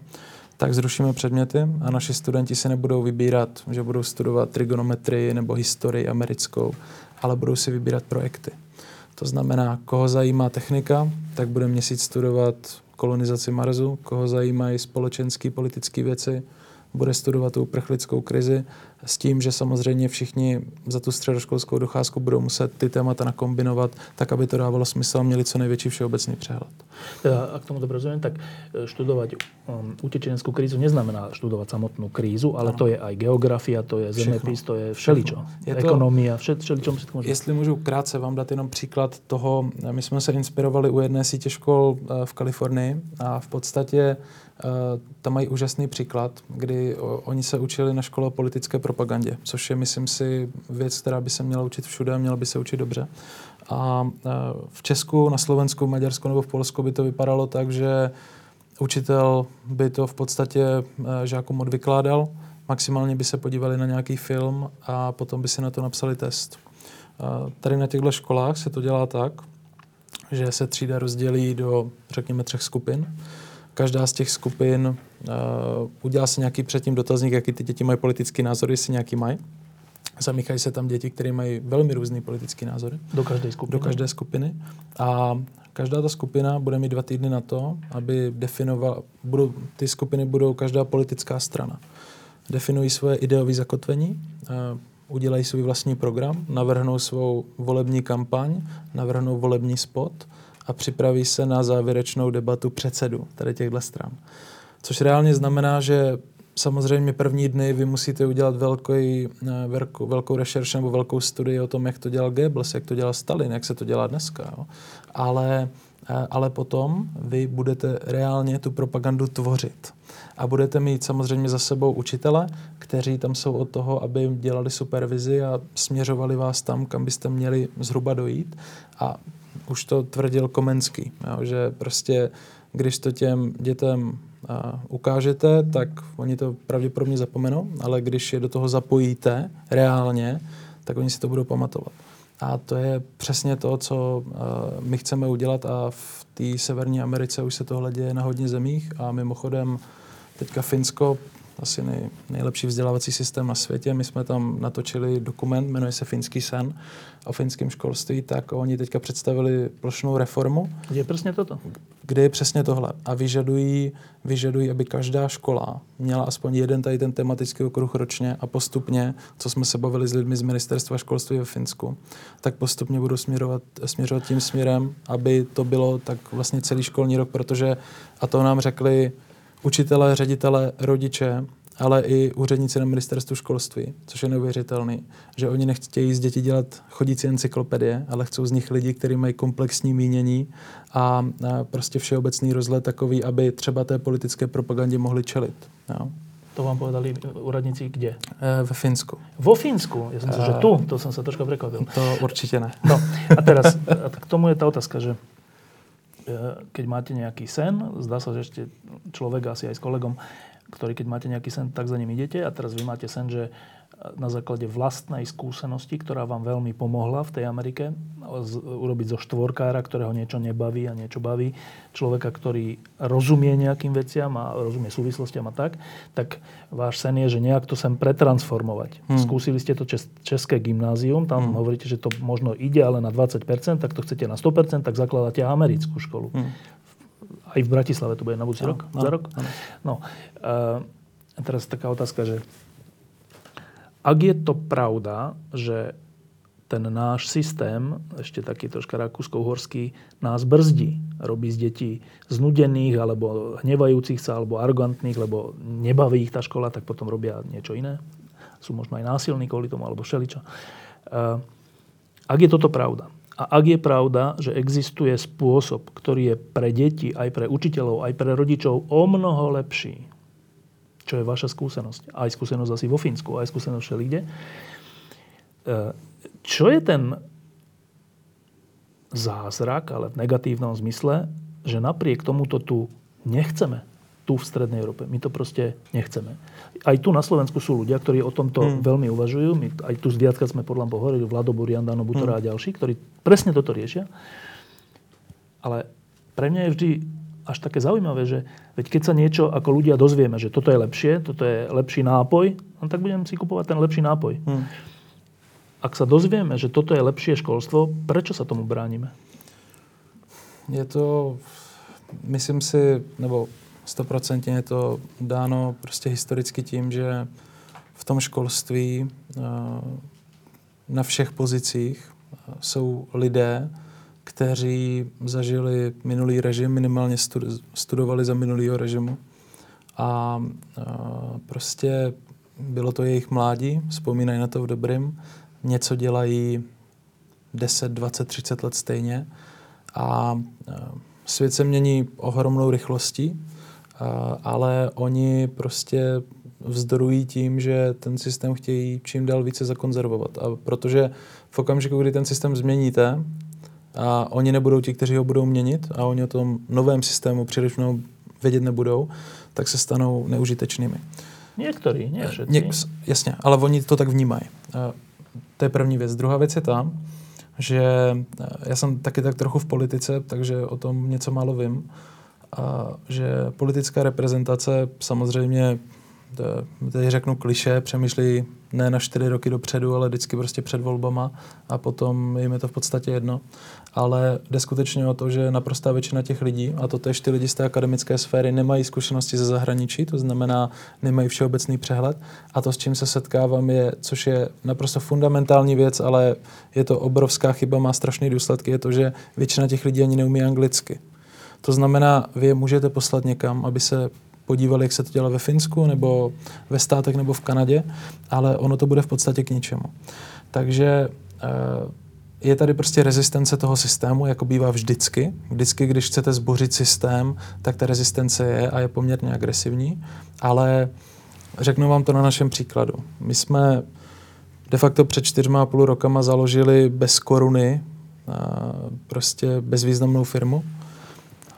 tak zrušíme předměty a naši studenti si nebudou vybírat, že budou studovat trigonometrii nebo historii americkou, ale budou si vybírat projekty. To znamená, koho zajímá technika, tak bude měsíc studovat kolonizaci Marsu, koho zajímají společenské politické věci, bude studovat tu uprchlickou krizi s tím, že samozřejmě všichni za tu středoškolskou docházku budou muset ty témata nakombinovat, tak aby to dávalo smysl a měli co největší všeobecný přehled. Teda, ak tomu dobře rozumím, tak e, študovat um, utečeneckou krízu neznamená študovat samotnou krízu, ale ano. to je aj geografia, to je zeměpis, to je všeličo. Je to, Ekonomia, vše, všeličo si to Jestli můžu krátce vám dát jenom příklad toho, my jsme se inspirovali u jedné sítě škol e, v Kalifornii a v podstatě tam mají úžasný příklad, kdy oni se učili na škole o politické propagandě, což je, myslím si, věc, která by se měla učit všude a měla by se učit dobře. A eh, v Česku, na Slovensku, Maďarsku nebo v Polsku by to vypadalo tak, že učitel by to v podstatě eh, žákům odvykládal, maximálně by se podívali na nějaký film a potom by si na to napsali test. Tady na těchto školách se to dělá tak, že se třída rozdělí do, řekněme, třech skupin každá z těch skupin uh, udělá si nějaký předtím dotazník, jaký ty děti mají politický názor, jestli nějaký mají. Zamíchají se tam děti, které mají velmi různý politický názory. Do každé skupiny. Do každé skupiny. A každá ta skupina bude mít dva týdny na to, aby definovala, budou, ty skupiny budou každá politická strana. Definují svoje ideové zakotvení, uh, udělají svůj vlastní program, navrhnou svou volební kampaň, navrhnou volební spot a připraví se na závěrečnou debatu předsedu tady těchto stran. Což reálně znamená, že samozřejmě první dny vy musíte udělat velký, eh, velkou, velkou rešerši nebo velkou studii o tom, jak to dělal Goebbels, jak to dělal Stalin, jak se to dělá dneska. Jo. Ale, eh, ale potom vy budete reálně tu propagandu tvořit. A budete mít samozřejmě za sebou učitele, kteří tam jsou od toho, aby dělali supervizi a směřovali vás tam, kam byste měli zhruba dojít. A už to tvrdil Komenský, jo, že prostě když to těm dětem a, ukážete, tak oni to pravděpodobně zapomenou, ale když je do toho zapojíte reálně, tak oni si to budou pamatovat. A to je přesně to, co uh, my chceme udělat a v té Severní Americe už se tohle děje na hodně zemích a mimochodem teďka Finsko asi nej, nejlepší vzdělávací systém na světě. My jsme tam natočili dokument, jmenuje se Finský sen o finském školství, tak oni teďka představili plošnou reformu. Kde je přesně toto? Kde je přesně tohle. A vyžadují, vyžadují, aby každá škola měla aspoň jeden tady ten tematický okruh ročně a postupně, co jsme se bavili s lidmi z ministerstva školství ve Finsku, tak postupně budou směrovat, směřovat tím směrem, aby to bylo tak vlastně celý školní rok, protože, a to nám řekli učitelé, ředitele, rodiče, ale i úředníci na ministerstvu školství, což je neuvěřitelný, že oni nechtějí z dětí dělat chodící encyklopedie, ale chcou z nich lidi, kteří mají komplexní mínění a, prostě všeobecný rozhled takový, aby třeba té politické propagandě mohli čelit. Jo. To vám povedali úradníci kde? E, ve Finsku. Vo Finsku? Já jsem si, že tu, to jsem se trošku překvapil. To určitě ne. No a teraz, a k tomu je ta otázka, že keď máte nejaký sen, zdá sa, že ešte človek asi aj s kolegom ktorý keď máte nejaký sen, tak za ním idete. A teraz vy máte sen, že na základe vlastnej skúsenosti, ktorá vám veľmi pomohla v tej Amerike, urobiť zo štvorkára, ktorého niečo nebaví a niečo baví, človeka, ktorý rozumie nejakým veciam a rozumie súvislostiam a tak, tak váš sen je, že nejak to sem pretransformovať. Hmm. Skúsili ste to čes, české gymnázium, tam hmm. hovoríte, že to možno ide, ale na 20%, tak to chcete na 100%, tak zakladáte americkú školu. Hmm. Aj v Bratislave to bude na budúci no, rok? No, za rok? No. no. Uh, a teraz taká otázka, že ak je to pravda, že ten náš systém, ešte taký troška rakúsko-uhorský, nás brzdí. Robí z detí znudených, alebo hnevajúcich sa, alebo arrogantných, lebo nebaví ich tá škola, tak potom robia niečo iné. Sú možno aj násilní kvôli tomu, alebo všeličo. Eh, ak je toto pravda, a ak je pravda, že existuje spôsob, ktorý je pre deti, aj pre učiteľov, aj pre rodičov o mnoho lepší, čo je vaša skúsenosť. Aj skúsenosť asi vo Fínsku, aj skúsenosť všelikde. E, čo je ten zázrak, ale v negatívnom zmysle, že napriek tomuto tu nechceme tu v Strednej Európe. My to proste nechceme. Aj tu na Slovensku sú ľudia, ktorí o tomto hmm. veľmi uvažujú. My, aj tu viackrát sme podľa mňa hovorili, Vlado Burian, Dano Butora hmm. a ďalší, ktorí presne toto riešia. Ale pre mňa je vždy až také zaujímavé, že veď keď sa niečo ako ľudia dozvieme, že toto je lepšie, toto je lepší nápoj, no tak budem si kupovať ten lepší nápoj. Hmm. Ak sa dozvieme, že toto je lepšie školstvo, prečo sa tomu bránime? Je to, myslím si, nebo stoprocentně je to dáno prostě historicky tím, že v tom školství eh, na všech pozicích jsou lidé, kteří zažili minulý režim, minimálně studovali za minulýho režimu. A prostě bylo to jejich mládí, vzpomínají na to v dobrým, něco dělají 10, 20, 30 let stejně a svět se mění ohromnou rychlostí, ale oni prostě vzdorují tím, že ten systém chtějí čím dál více zakonzervovat. A protože v okamžiku, kdy ten systém změníte, a oni nebudou ti, kteří ho budou měnit a oni o tom novém systému především vědět nebudou, tak se stanou neužitečnými. Některý, ne všichni. Ně, jasně, ale oni to tak vnímají. To je první věc. Druhá věc je ta, že já jsem taky tak trochu v politice, takže o tom něco málo vím, a že politická reprezentace samozřejmě teď řeknu kliše, přemýšlí ne na čtyři roky dopředu, ale vždycky prostě před volbama a potom jim je to v podstatě jedno. Ale jde skutečně o to, že naprostá většina těch lidí, a to tež ty lidi z té akademické sféry, nemají zkušenosti ze zahraničí, to znamená, nemají všeobecný přehled. A to, s čím se setkávám, je, což je naprosto fundamentální věc, ale je to obrovská chyba, má strašné důsledky, je to, že většina těch lidí ani neumí anglicky. To znamená, vy je můžete poslat někam, aby se podívali, jak se to dělá ve Finsku, nebo ve státech, nebo v Kanadě, ale ono to bude v podstatě k ničemu. Takže eh, je tady prostě rezistence toho systému, jako bývá vždycky. Vždycky, když chcete zbořit systém, tak ta rezistence je a je poměrně agresivní, ale řeknu vám to na našem příkladu. My jsme de facto před čtyřma a půl rokama založili bez koruny eh, prostě bezvýznamnou firmu.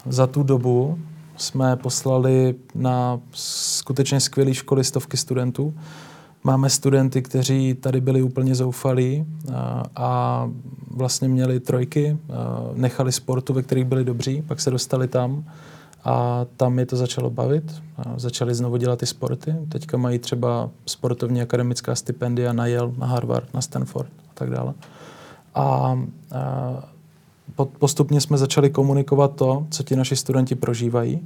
Za tu dobu jsme poslali na skutečně skvělé školy stovky studentů. Máme studenty, kteří tady byli úplně zoufalí a, vlastně měli trojky, nechali sportu, ve kterých byli dobří, pak se dostali tam a tam je to začalo bavit. Začali znovu dělat ty sporty. Teďka mají třeba sportovní akademická stipendia na Yale, na Harvard, na Stanford a tak dále. A, a postupně jsme začali komunikovat to, co ti naši studenti prožívají,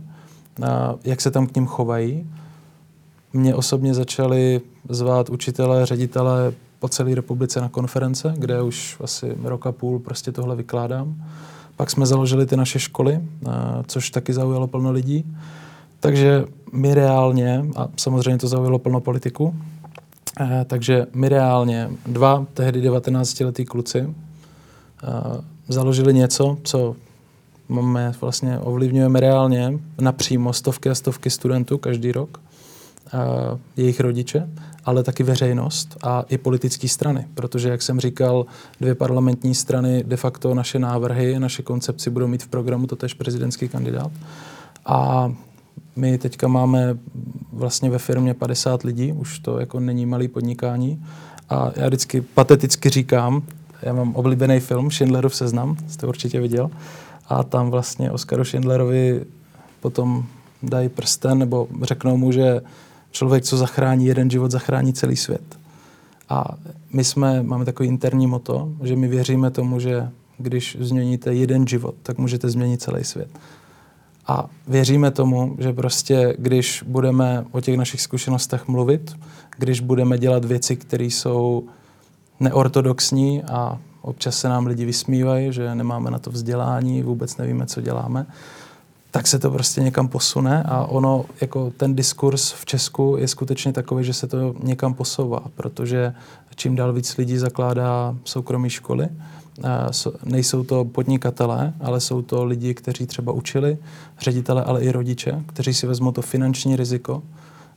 jak se tam k ním chovají. Mě osobně začali zvát učitelé, ředitelé po celé republice na konference, kde už asi rok a půl prostě tohle vykládám. Pak jsme založili ty naše školy, což taky zaujalo plno lidí. Takže my reálně, a samozřejmě to zaujalo plno politiku, takže my reálně dva tehdy 19-letý kluci založili něco, co máme vlastně, ovlivňujeme reálně napřímo stovky a stovky studentů každý rok, a jejich rodiče, ale taky veřejnost a i politické strany, protože, jak jsem říkal, dvě parlamentní strany de facto naše návrhy, naše koncepci budou mít v programu to tež prezidentský kandidát. A my teďka máme vlastně ve firmě 50 lidí, už to jako není malý podnikání. A já vždycky pateticky říkám, já mám oblíbený film Schindlerův seznam, jste určitě viděl, a tam vlastně Oskaru Schindlerovi potom dají prsten nebo řeknou mu, že člověk, co zachrání jeden život, zachrání celý svět. A my jsme, máme takový interní moto, že my věříme tomu, že když změníte jeden život, tak můžete změnit celý svět. A věříme tomu, že prostě, když budeme o těch našich zkušenostech mluvit, když budeme dělat věci, které jsou neortodoxní a občas se nám lidi vysmívají, že nemáme na to vzdělání, vůbec nevíme, co děláme, tak se to prostě někam posune a ono, jako ten diskurs v Česku je skutečně takový, že se to někam posouvá, protože čím dál víc lidí zakládá soukromé školy, nejsou to podnikatelé, ale jsou to lidi, kteří třeba učili, ředitele, ale i rodiče, kteří si vezmou to finanční riziko,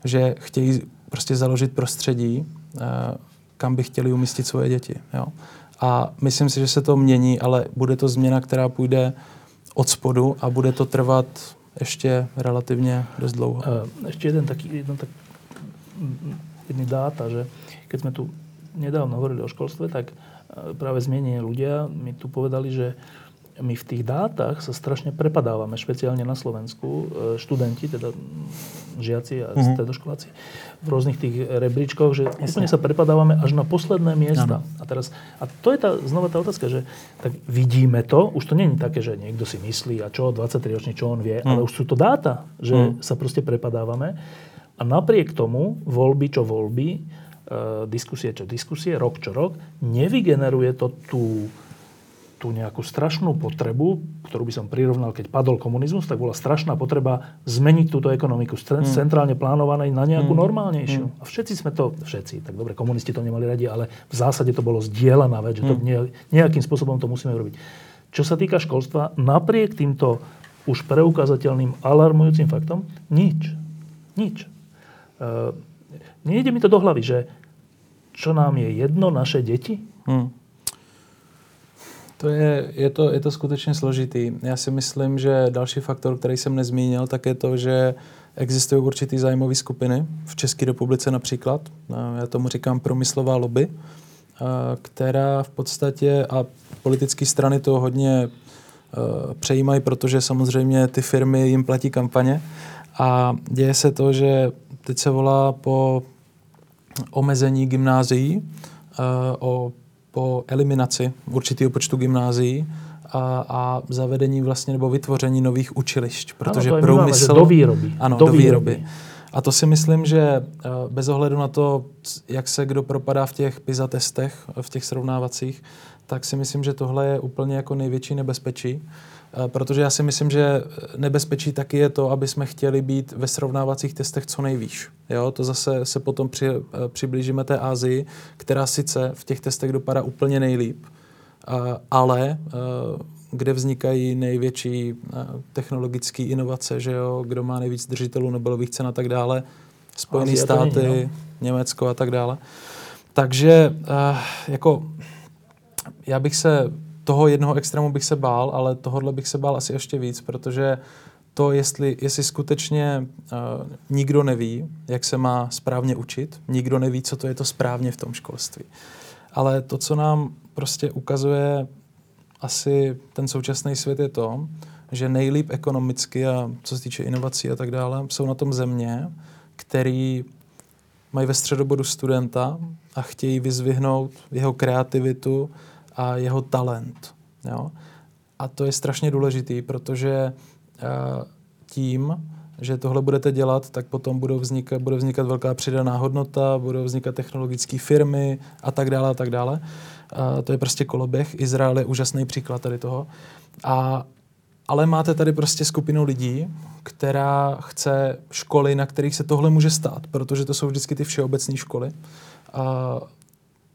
že chtějí prostě založit prostředí, kam by chtěli umístit svoje děti. Jo? A myslím si, že se to mění, ale bude to změna, která půjde od spodu a bude to trvat ještě relativně dost dlouho. Ještě jeden taký, jedno tak, jedný dáta, že keď jsme tu nedávno hovorili o školstve, tak práve zmienení ľudia mi tu povedali, že my v tých dátach sa strašne prepadávame, špeciálne na Slovensku, e, študenti, teda žiaci a mm-hmm. stredoškoláci, v rôznych tých rebríčkoch, že Jasne. úplne sa prepadávame až na posledné miesta. Ano. A, teraz, a to je tá, znova tá otázka, že tak vidíme to, už to není také, že niekto si myslí, a čo, 23 ročný, čo on vie, mm. ale už sú to dáta, že mm. sa proste prepadávame. A napriek tomu, voľby čo voľby, e, diskusie čo diskusie, rok čo rok, nevygeneruje to tú tú nejakú strašnú potrebu, ktorú by som prirovnal, keď padol komunizmus, tak bola strašná potreba zmeniť túto ekonomiku z mm. centrálne plánovanej na nejakú mm. normálnejšiu. Mm. A všetci sme to, všetci, tak dobre, komunisti to nemali radi, ale v zásade to bolo zdieľaná vec, že to nejakým spôsobom to musíme robiť. Čo sa týka školstva, napriek týmto už preukázateľným alarmujúcim faktom, nič. Nič. Uh, nejde mi to do hlavy, že čo nám je jedno, naše deti? Mm. To je, je, to, je to skutečně složitý. Já si myslím, že další faktor, který jsem nezmínil, tak je to, že existují určitý zájmové skupiny, v České republice například, já tomu říkám promyslová lobby, která v podstatě, a politické strany to hodně přejímají, protože samozřejmě ty firmy jim platí kampaně a děje se to, že teď se volá po omezení gymnázií, o po eliminaci určitého počtu gymnázií a, a zavedení vlastně nebo vytvoření nových učilišť, protože ano, průmysl... Máme, do výroby. Ano, do, do výroby. výroby. A to si myslím, že eh, bez ohledu na to, jak se kdo propadá v těch PISA testech, v těch srovnávacích, tak si myslím, že tohle je úplně jako největší nebezpečí. Eh, protože já si myslím, že nebezpečí taky je to, aby jsme chtěli být ve srovnávacích testech co nejvýš. Jo? To zase se potom při, eh, přiblížíme té Ázii, která sice v těch testech dopadá úplně nejlíp, eh, ale kde vznikají největší technologické inovace, že jo? kdo má nejvíc držitelů Nobelových cen a tak dále, Spojené státy, není, no. Německo a tak dále. Takže jako já bych se toho jednoho extrému bych se bál, ale tohohle bych se bál asi ještě víc, protože to, jestli, jestli skutečně uh, nikdo neví, jak se má správně učit, nikdo neví, co to je to správně v tom školství. Ale to, co nám prostě ukazuje asi ten současný svět, je to, že nejlíp ekonomicky a co se týče inovací a tak dále, jsou na tom země, který mají ve středobodu studenta a chtějí vyzvihnout jeho kreativitu, a jeho talent. Jo? A to je strašně důležitý, protože uh, tím, že tohle budete dělat, tak potom budou vznikat, bude vznikat velká přidaná hodnota, budou vznikat technologické firmy a tak dále a tak dále. Uh, to je prostě koloběh. Izrael je úžasný příklad tady toho. A, ale máte tady prostě skupinu lidí, která chce školy, na kterých se tohle může stát, protože to jsou vždycky ty všeobecné školy. Uh,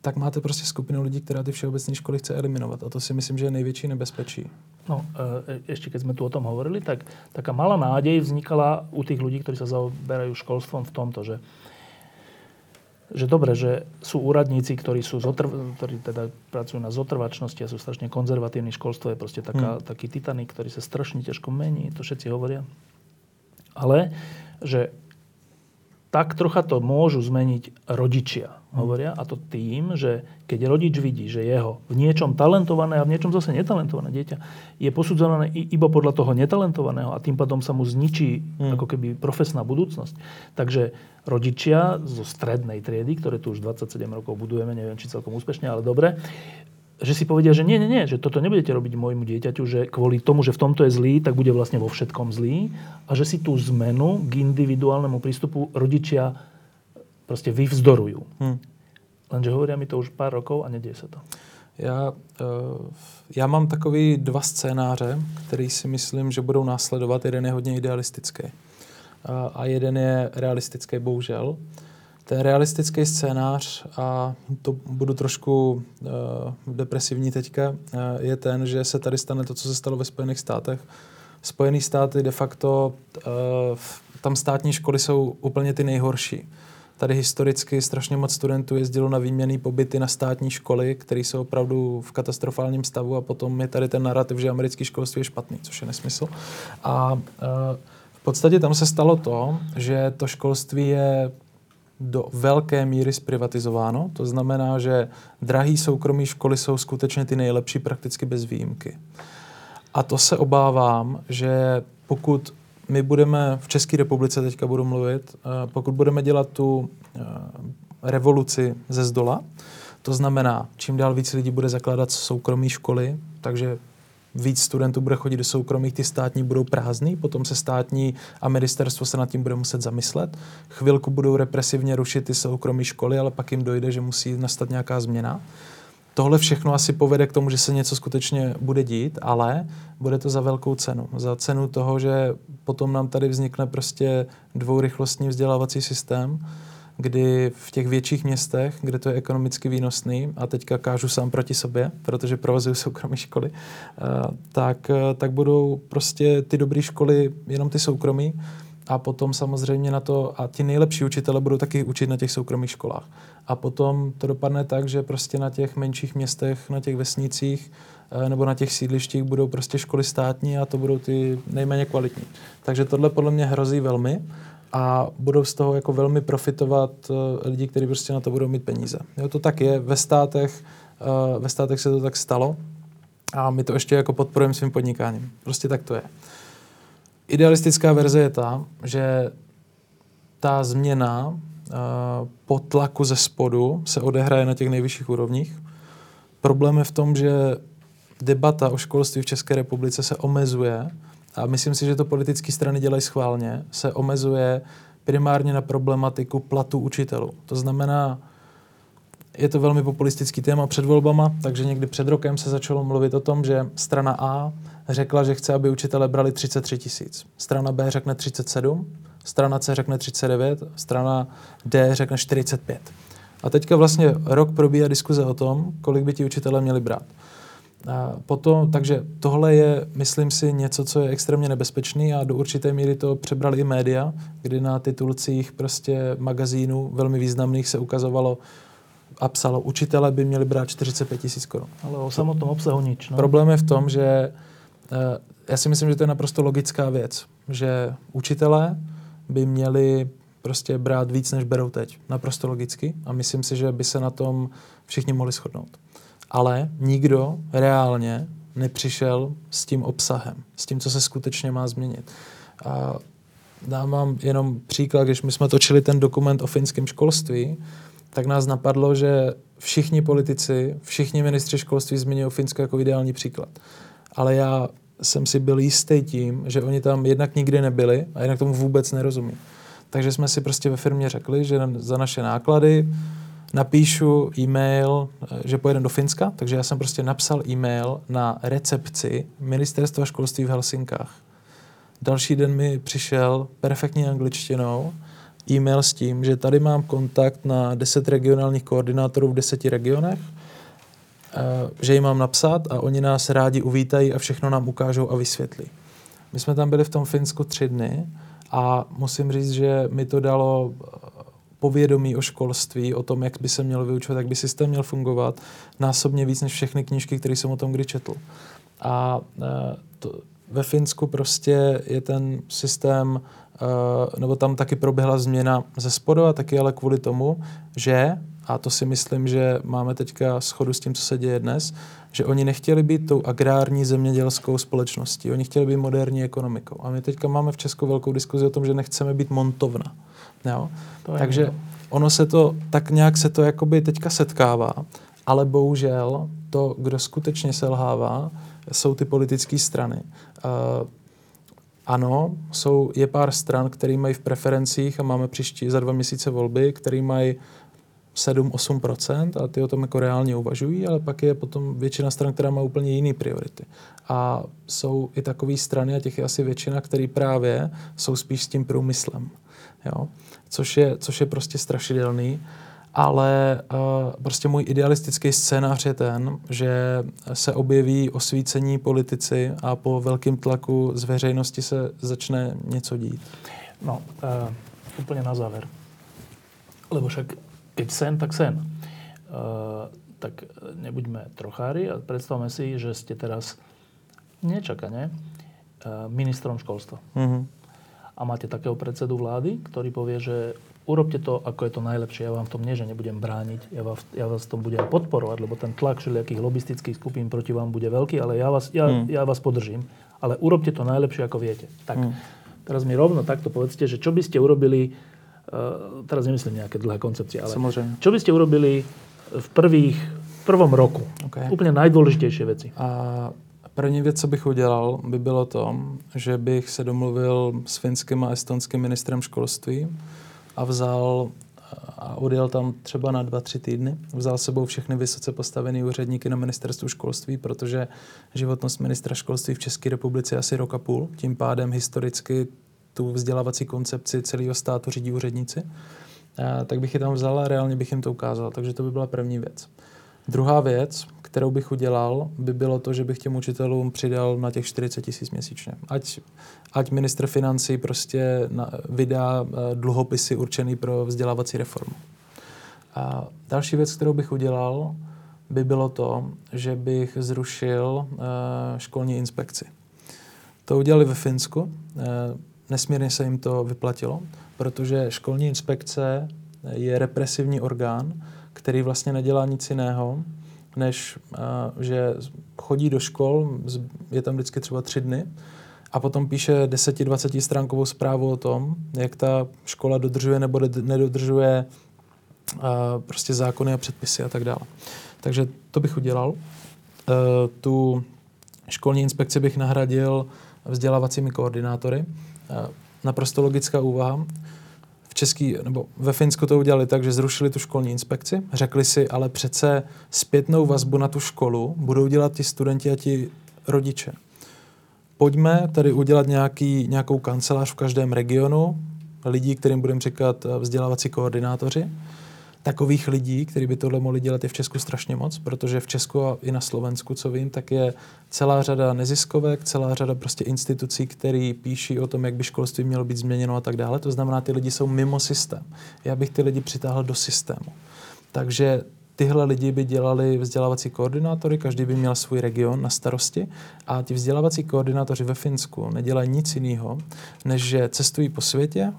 tak máte prostě skupinu lidí, která ty všeobecné školy chce eliminovat. A to si myslím, že je největší nebezpečí. No, ešte keď sme tu o tom hovorili, tak taká malá nádej vznikala u tých ľudí, ktorí sa zaoberajú školstvom v tomto, že že dobre, že sú úradníci, ktorí, sú zotrv, ktorí teda pracujú na zotrvačnosti a sú strašne konzervatívni. Školstvo je proste taká, hmm. taký titanik, ktorý sa strašne ťažko mení, to všetci hovoria. Ale že tak trocha to môžu zmeniť rodičia, hovoria. A to tým, že keď rodič vidí, že jeho v niečom talentované a v niečom zase netalentované dieťa je posudzované iba podľa toho netalentovaného a tým pádom sa mu zničí hmm. ako keby profesná budúcnosť. Takže rodičia zo strednej triedy, ktoré tu už 27 rokov budujeme, neviem, či celkom úspešne, ale dobre, že si povedia, že nie, nie, nie, že toto nebudete robiť môjmu dieťaťu, že kvôli tomu, že v tomto je zlý, tak bude vlastne vo všetkom zlý a že si tú zmenu k individuálnemu prístupu rodičia proste vyvzdorujú. Hmm. Lenže hovoria mi to už pár rokov a nedieje sa to. Já, já mám takový dva scénáře, který si myslím, že budou následovat. Jeden je hodně idealistický a jeden je realistický, bohužel. Ten realistický scénář, a to budu trošku uh, depresivní teďka, uh, je ten, že se tady stane to, co se stalo ve Spojených státech. Spojené státy de facto, uh, tam státní školy jsou úplně ty nejhorší. Tady historicky strašně moc studentů jezdilo na výměný pobyty na státní školy, které jsou opravdu v katastrofálním stavu a potom je tady ten narrativ, že americké školství je špatný, což je nesmysl. A uh, v podstatě tam se stalo to, že to školství je do velké míry zprivatizováno. To znamená, že drahé soukromé školy jsou skutečně ty nejlepší prakticky bez výjimky. A to se obávám, že pokud my budeme, v České republice teďka budu mluvit, eh, pokud budeme dělat tu eh, revoluci ze zdola, to znamená, čím dál víc lidí bude zakládat soukromé školy, takže víc studentů bude chodit do soukromých, ty státní budou prázdný, potom se státní a ministerstvo se nad tím bude muset zamyslet. Chvilku budou represivně rušit ty soukromé školy, ale pak jim dojde, že musí nastat nějaká změna. Tohle všechno asi povede k tomu, že se něco skutečně bude dít, ale bude to za velkou cenu. Za cenu toho, že potom nám tady vznikne prostě dvourychlostní vzdělávací systém, kdy v těch větších městech, kde to je ekonomicky výnosný, a teďka kážu sám proti sobě, protože provozuju soukromé školy, eh, tak, eh, tak budou prostě ty dobré školy jenom ty soukromí a potom samozřejmě na to, a ti nejlepší učitele budou taky učit na těch soukromých školách. A potom to dopadne tak, že prostě na těch menších městech, na těch vesnicích eh, nebo na těch sídlištích budou prostě školy státní a to budou ty nejméně kvalitní. Takže tohle podle mě hrozí velmi a budou z toho jako velmi profitovat uh, lidi, kteří prostě na to budou mít peníze. Jo, to tak je. Ve státech, uh, ve státech se to tak stalo a my to ještě jako podporujeme svým podnikáním. Prostě tak to je. Idealistická verze je ta, že ta změna uh, po tlaku ze spodu se odehraje na těch nejvyšších úrovních. Problém je v tom, že debata o školství v České republice se omezuje a myslím si, že to politické strany dělají schválně, se omezuje primárně na problematiku platu učitelů. To znamená, je to velmi populistický téma před volbama, takže někdy před rokem se začalo mluvit o tom, že strana A řekla, že chce, aby učitele brali 33 tisíc. Strana B řekne 37, strana C řekne 39, strana D řekne 45. A teďka vlastně rok probíhá diskuze o tom, kolik by ti učitelé měli brát. A potom, takže tohle je, myslím si, něco, co je extrémně nebezpečný a do určité míry to přebrali i média, kdy na titulcích prostě magazínů velmi významných se ukazovalo a psalo, učitele by měli brát 45 tisíc korun. Ale o samotnom obsahu nič. No? Problém je v tom, že já si myslím, že to je naprosto logická věc, že učitelé by měli prostě brát víc, než berou teď. Naprosto logicky. A myslím si, že by se na tom všichni mohli shodnout ale nikdo reálně nepřišel s tím obsahem, s tím, co se skutečně má změnit. A dám vám jenom příklad, když my jsme točili ten dokument o finském školství, tak nás napadlo, že všichni politici, všichni ministři školství změnili Finsko jako ideální příklad. Ale já jsem si byl jistý tím, že oni tam jednak nikdy nebyli a jinak tomu vůbec nerozumí. Takže jsme si prostě ve firmě řekli, že za naše náklady napíšu e-mail, eh, že pojedem do Finska, takže já jsem prostě napsal e-mail na recepci Ministerstva školství v Helsinkách. Další den mi přišel perfektní angličtinou e-mail s tím, že tady mám kontakt na 10 regionálních koordinátorů v 10 regionech, že jim mám napsat a oni nás rádi uvítají a všechno nám ukážou a vysvětlí. My jsme tam byli v tom Finsku tři dny a musím říct, že mi to dalo povědomí o školství, o tom, jak by se měl vyučovat, jak by systém měl fungovat, násobně víc než všechny knížky, které jsem o tom kdy četl. A e, to, ve Finsku prostě je ten systém, nebo tam taky proběhla změna ze spodu a taky ale kvůli tomu, že, a to si myslím, že máme teďka schodu s tím, co se děje dnes, že oni nechtěli být tou agrární zemědělskou společností, oni chtěli být moderní ekonomikou. A my teďka máme v Česku velkou diskuzi o tom, že nechceme být montovna. Jo? Takže ono se to, tak nějak se to jakoby teďka setkává, ale bohužel to, kdo skutečně selhává, jsou ty politické strany. Uh, ano, jsou, je pár stran, které mají v preferencích a máme příští za dva měsíce volby, které mají 7-8% a ty o tom jako reálně uvažují, ale pak je potom většina stran, která má úplně jiné priority. A jsou i takové strany, a těch je asi většina, které právě jsou spíš s tím průmyslem. Jo? Což, je, což je prostě strašidelný ale uh, prostě můj idealistický scénář je ten, že se objeví osvícení politici a po velkém tlaku z veřejnosti se začne něco dít. No, uh, úplně na závěr. Lebo však keď sen, tak sen. Uh, tak nebuďme trochári a predstavme si, že ste teraz nečakane uh, ministrom školstva. Mm-hmm. A máte takého predsedu vlády, ktorý povie, že urobte to, ako je to najlepšie. Ja vám v tom nie, že nebudem brániť. Ja vás, ja vás v tom budem podporovať, lebo ten tlak všelijakých lobistických skupín proti vám bude veľký, ale ja vás, ja, mm. ja vás podržím. Ale urobte to najlepšie, ako viete. Tak, mm. teraz mi rovno takto povedzte, že čo by ste urobili, uh, teraz nemyslím nejaké dlhé koncepcie, ale Samozrejme. čo by ste urobili v prvých, v prvom roku? Okay. Úplně najdůležitější věci. A První věc, co bych udělal, by bylo to, že bych se domluvil s finským a estonským ministrem školství, a vzal a odjel tam třeba na dva, tři týdny. Vzal sebou všechny vysoce postavené úředníky na ministerstvu školství, protože životnost ministra školství v České republice je asi rok a půl. Tím pádem historicky tu vzdělávací koncepci celého státu řídí úředníci. Tak bych je tam vzal a reálně bych jim to ukázal. Takže to by byla první věc. Druhá věc, kterou bych udělal, by bylo to, že bych těm učitelům přidal na těch 40 tisíc měsíčně. Ať, ať ministr financí prostě na, vydá eh, dluhopisy určený pro vzdělávací reformu. A další věc, kterou bych udělal, by bylo to, že bych zrušil uh, školní inspekci. To udělali ve Finsku. Uh, nesmírně se jim to vyplatilo, protože školní inspekce je represivní orgán, který vlastně nedělá nic jiného, než uh, že chodí do škol, je tam vždycky třeba tři dny, a potom píše 10-20 stránkovou zprávu o tom, jak ta škola dodržuje nebo nedodržuje uh, prostě zákony a předpisy a tak dále. Takže to bych udělal. Uh, tu školní inspekci bych nahradil vzdělávacími koordinátory. Uh, naprosto logická úvaha. V Český, nebo ve Finsku to udělali tak, že zrušili tu školní inspekci, řekli si, ale přece zpětnou vazbu na tu školu budou dělat ti studenti a ti rodiče. Pojďme tady udělat nějaký, nějakou kancelář v každém regionu, lidí, kterým budeme říkat eh, vzdělávací koordinátoři, takových lidí, kteří by tohle mohli dělat, je v Česku strašně moc, protože v Česku a i na Slovensku, co vím, tak je celá řada neziskovek, celá řada prostě institucí, které píší o tom, jak by školství mělo být změněno a tak dále. To znamená, ty lidi jsou mimo systém. Já bych ty lidi přitáhl do systému. Takže tyhle lidi by dělali vzdělávací koordinátory, každý by měl svůj region na starosti a ti vzdělávací koordinátoři ve Finsku nedělají nic jiného, než že cestují po světě,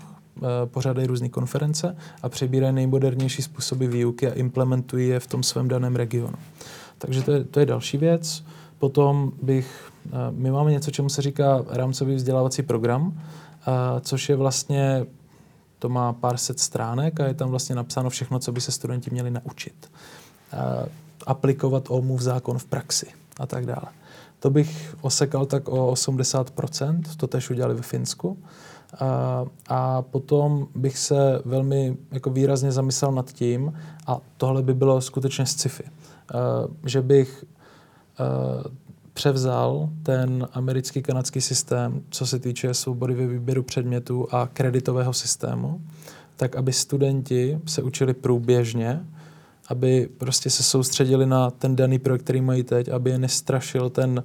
pořádají různé konference a přebírají nejmodernější způsoby výuky a implementují je v tom svém daném regionu. Takže to je, to je další věc. Potom bych, eh, my máme něco, čemu se říká rámcový vzdělávací program, eh, což je vlastně, to má pár set stránek a je tam vlastně napsáno všechno, co by se studenti měli naučit. Aplikovat OMUV zákon v praxi a tak dále. To bych osekal tak o 80%, to tež udělali ve Finsku. A, a potom bych se velmi jako výrazně zamyslel nad tím, a tohle by bylo skutečně sci-fi, že bych převzal ten americký kanadský systém, co se týče svobody ve výběru předmětů a kreditového systému, tak aby studenti se učili průběžně, aby prostě se soustředili na ten daný projekt, který mají teď, aby je nestrašil ten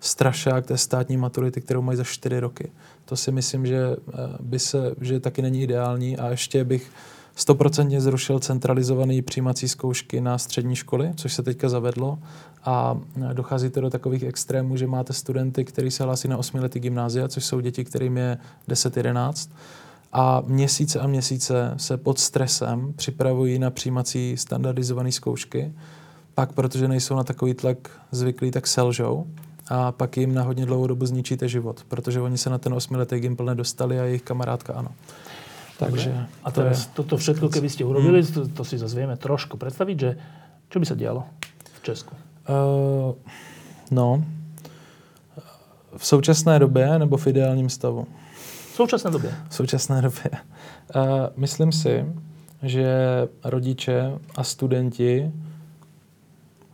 strašák té státní maturity, kterou mají za čtyři roky. To si myslím, že, eh, by se, že taky není ideální a ještě bych stoprocentně zrušil centralizované přijímací zkoušky na střední školy, což se teďka zavedlo. A dochází to do takových extrémů, že máte studenty, kteří se hlásí na osmiletý gymnázia, což jsou děti, kterým je 10-11 a měsíce a měsíce se pod stresem připravují na přijímací standardizované zkoušky. Pak, protože nejsou na takový tlak zvyklí, tak selžou a pak jim na hodně dlouhou dobu zničíte život, protože oni se na ten osmiletý gimpl nedostali a jejich kamarádka ano. Takže a to je... toto všetko, keby ste urobili, hmm. to, to si zase vieme trošku predstaviť, že čo by sa dialo v Česku? Uh, no, v současné době nebo v ideálním stavu? V současné době. V současné době. Uh, myslím si, že rodiče a studenti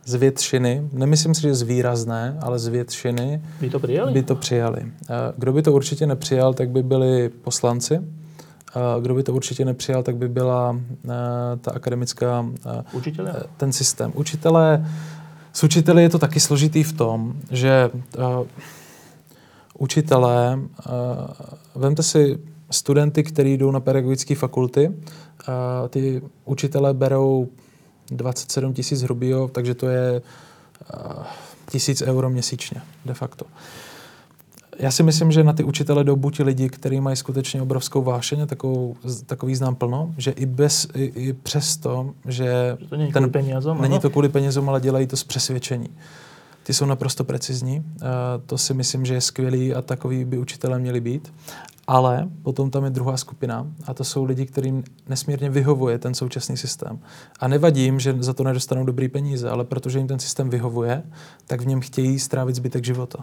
z většiny, nemyslím si, že z výrazné, ale z většiny by to přijali. By to přijali. Uh, kdo by to určitě nepřijal, tak by byli poslanci, kdo by to určitě nepřijal, tak by byla eh, ta akademická... Eh, Učitelé? Eh, ten systém. Učitelé, s učiteli je to taky složitý v tom, že učitelé, vemte si studenty, kteří jdou na pedagogické fakulty, ty učitelé berou 27 tisíc hrubýho, takže to je tisíc euro měsíčně de facto já si myslím, že na ty učitele jdou buď lidi, kteří mají skutečně obrovskou vášeň a takovou, takový znám plno, že i, bez, i, i přesto, že, že to není, ten, kvůli penězům, není to kvůli penězům, ale dělají to z přesvědčení. Ty jsou naprosto precizní, uh, to si myslím, že je skvělý a takový by učitelé měli být. Ale potom tam je druhá skupina a to jsou lidi, kterým nesmírně vyhovuje ten současný systém. A nevadí jim, že za to nedostanou dobrý peníze, ale protože jim ten systém vyhovuje, tak v něm chtějí strávit zbytek života.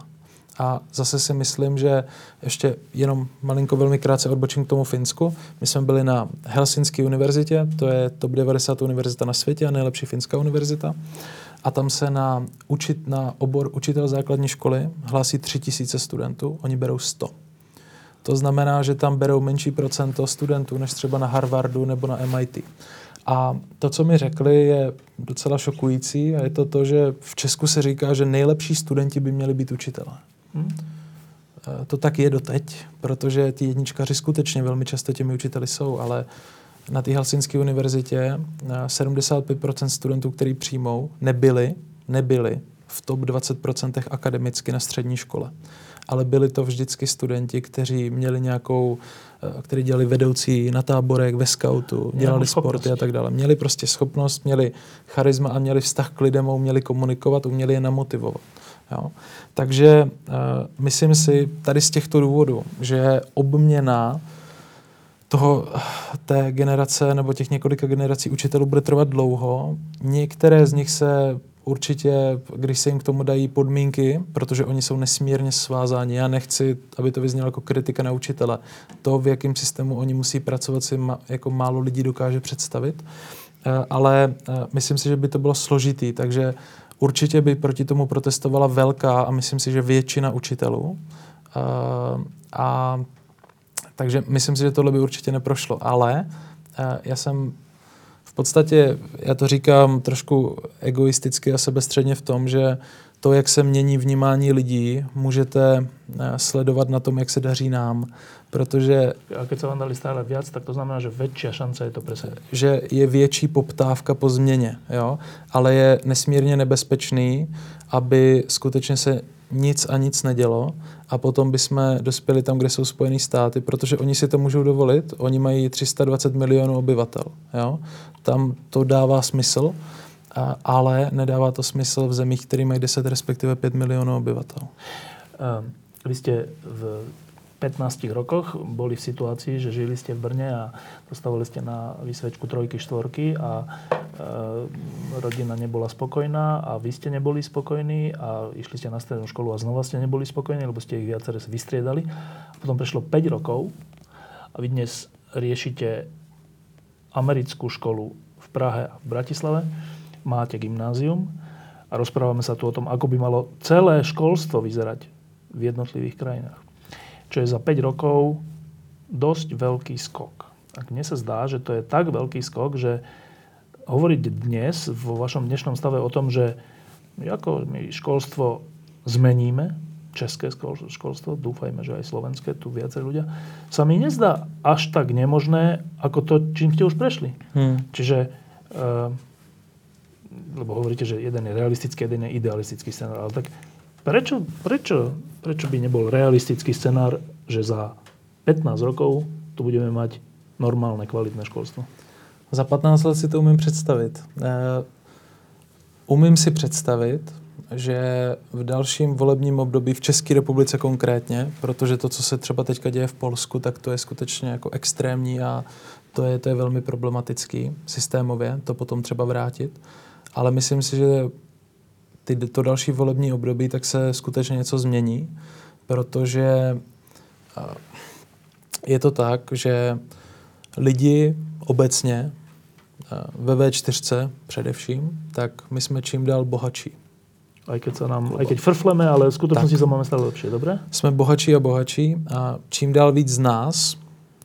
A zase si myslím, že ještě jenom malinko velmi krátce odbočím k tomu Finsku. My jsme byli na Helsinské univerzitě, to je top 90 univerzita na světě a nejlepší finská univerzita. A tam se na, učit, na obor učitel základní školy hlásí 3000 studentů, oni berou 100. To znamená, že tam berou menší procento studentů než třeba na Harvardu nebo na MIT. A to, co mi řekli, je docela šokující a je to to, že v Česku se říká, že nejlepší studenti by měli být učitelé. Hmm. To tak je doteď, protože ty jedničkaři skutečně velmi často těmi učiteli jsou, ale na té Helsinské univerzitě 75% studentů, který přijmou, nebyli, nebyli v top 20% akademicky na střední škole. Ale byli to vždycky studenti, kteří měli nějakou, eh, kteří dělali vedoucí na táborech, ve scoutu, dělali sporty a tak dále. Měli prostě schopnost, měli charisma a měli vztah k lidem, uměli komunikovat, uměli je namotivovat. Jo? Takže uh, myslím si tady z těchto důvodů, že obměna toho, té generace nebo těch několika generací učitelů bude trvat dlouho. Některé z nich se určitě, když se jim k tomu dají podmínky, protože oni jsou nesmírně svázáni. Já nechci, aby to vyznělo jako kritika na učitele. To, v jakém systému oni musí pracovat, si ma, jako málo lidí dokáže představit. Uh, ale uh, myslím si, že by to bylo složitý, takže Určitě by proti tomu protestovala velká a myslím si, že většina učitelů. Uh, a takže myslím si, že tohle by určitě neprošlo. Ale uh, já jsem v podstatě, já to říkám trošku egoisticky a sebestředně v tom, že to, jak se mění vnímání lidí, můžete eh, sledovat na tom, jak se daří nám. Protože... A když se vám dali stále víc, tak to znamená, že větší šance je to presadiť. Že je větší poptávka po změně, jo? ale je nesmírně nebezpečný, aby skutečně se nic a nic nedělo a potom bychom dospěli tam, kde jsou Spojené státy, protože oni si to můžou dovolit, oni mají 320 milionů obyvatel. Jo? Tam to dává smysl ale nedává to smysl v zemích, které mají 10 respektive 5 milionů obyvatel. Um, vy jste v 15 rokoch boli v situácii, že žili ste v Brne a dostávali ste na vysvečku trojky, štvorky a e, rodina nebola spokojná a vy ste neboli spokojní a išli ste na strednú školu a znova ste neboli spokojní, lebo ste ich viaceré vystriedali. A potom prešlo 5 rokov a vy dnes riešite americkú školu v Prahe a v Bratislave máte gymnázium a rozprávame sa tu o tom, ako by malo celé školstvo vyzerať v jednotlivých krajinách. Čo je za 5 rokov dosť veľký skok. A mne sa zdá, že to je tak veľký skok, že hovoriť dnes, vo vašom dnešnom stave o tom, že ako my školstvo zmeníme, české školstvo, dúfajme, že aj slovenské, tu viacej ľudia, sa mi nezdá až tak nemožné, ako to, čím ste už prešli. Hmm. Čiže, uh, lebo hovoríte, že jeden je realistický, jeden je idealistický scenár, ale tak prečo, prečo, prečo by nebol realistický scenár, že za 15 rokov tu budeme mať normálne, kvalitné školstvo? Za 15 let si to umím představit. Uh, umím si představit, že v dalším volebním období v České republice konkrétně, protože to, co se třeba teďka děje v Polsku, tak to je skutečně jako extrémní a to je, to je velmi problematický systémově, to potom třeba vrátit. Ale myslím si, že ty, to další volební období, tak se skutečně něco změní, protože je to tak, že lidi obecně ve V4 především, tak my jsme čím dál bohatší. Aj keď, sa nám, aj keď frfleme, ale v skutečnosti sa máme stále lepšie, dobre? Jsme bohatší a bohatší a čím dál víc z nás,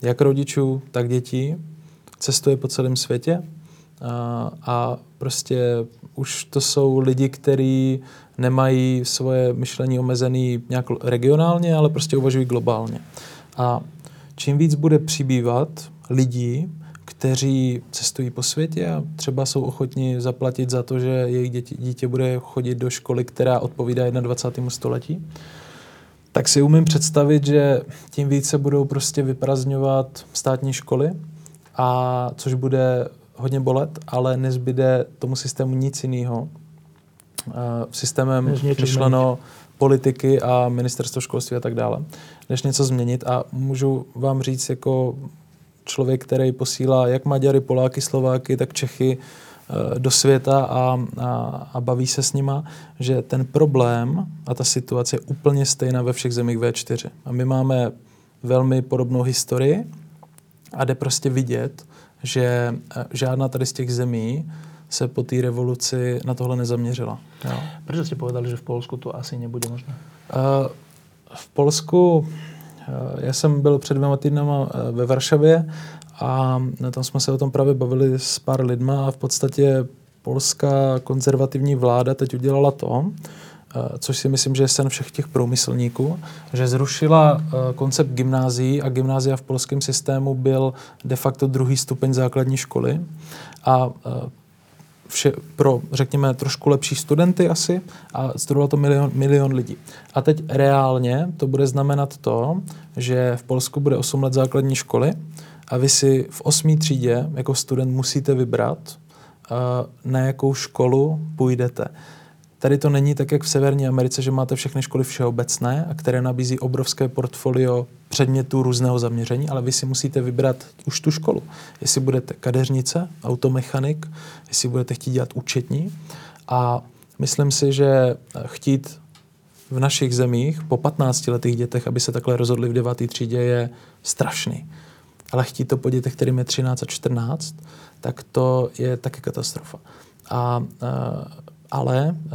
jak rodičů, tak dětí, cestuje po celém světě a, a prostě už to jsou lidi, kteří nemají svoje myšlení omezené nějak regionálně, ale prostě uvažují globálně. A čím víc bude přibývat lidí, kteří cestují po světě a třeba jsou ochotni zaplatit za to, že jejich děti, dítě bude chodit do školy, která odpovídá 21. století, tak si umím představit, že tím více budou prostě vyprazňovat státní školy, a což bude hodně bolet, ale nezbyde tomu systému nic jiného. Systémem myšleno politiky a ministerstvo školství a tak dále, než něco změnit. A můžu vám říct jako člověk, který posílá jak Maďary, Poláky, Slováky, tak Čechy eh, do světa a, a, a baví se s nima, že ten problém a ta situace je úplně stejná ve všech zemích V4. A my máme velmi podobnou historii a jde prostě vidět, že eh, žádná tady z těch zemí se po té revoluci na tohle nezaměřila. Jo. Proč jste povedali, že v Polsku to asi nebude možné? Uh, v Polsku Eh, já jsem byl před dvěma týdnama eh, ve Varšavě a tam jsme se o tom právě bavili s pár lidma a v podstatě polská konzervativní vláda teď udělala to, což si myslím, že je sen všech těch průmyslníků, že zrušila koncept gymnázií a gymnázia v polském systému byl de facto druhý stupeň základní školy a vše, pro, řekněme, trošku lepší studenty asi a studovalo to milion, milion lidí. A teď reálně to bude znamenat to, že v Polsku bude 8 let základní školy a vy si v 8. třídě jako student musíte vybrat, na jakou školu půjdete. Tady to není tak, jak v Severní Americe, že máte všechny školy všeobecné, a které nabízí obrovské portfolio předmětů různého zaměření, ale vy si musíte vybrat už tu školu. Jestli budete kadeřnice, automechanik, jestli budete chtít dělat účetní. A myslím si, že chtít v našich zemích po 15 letých dětech, aby se takhle rozhodli v 9. třídě, je strašný. Ale chtít to po dětech, kterým je 13 a 14, tak to je taky katastrofa. A, a ale eh,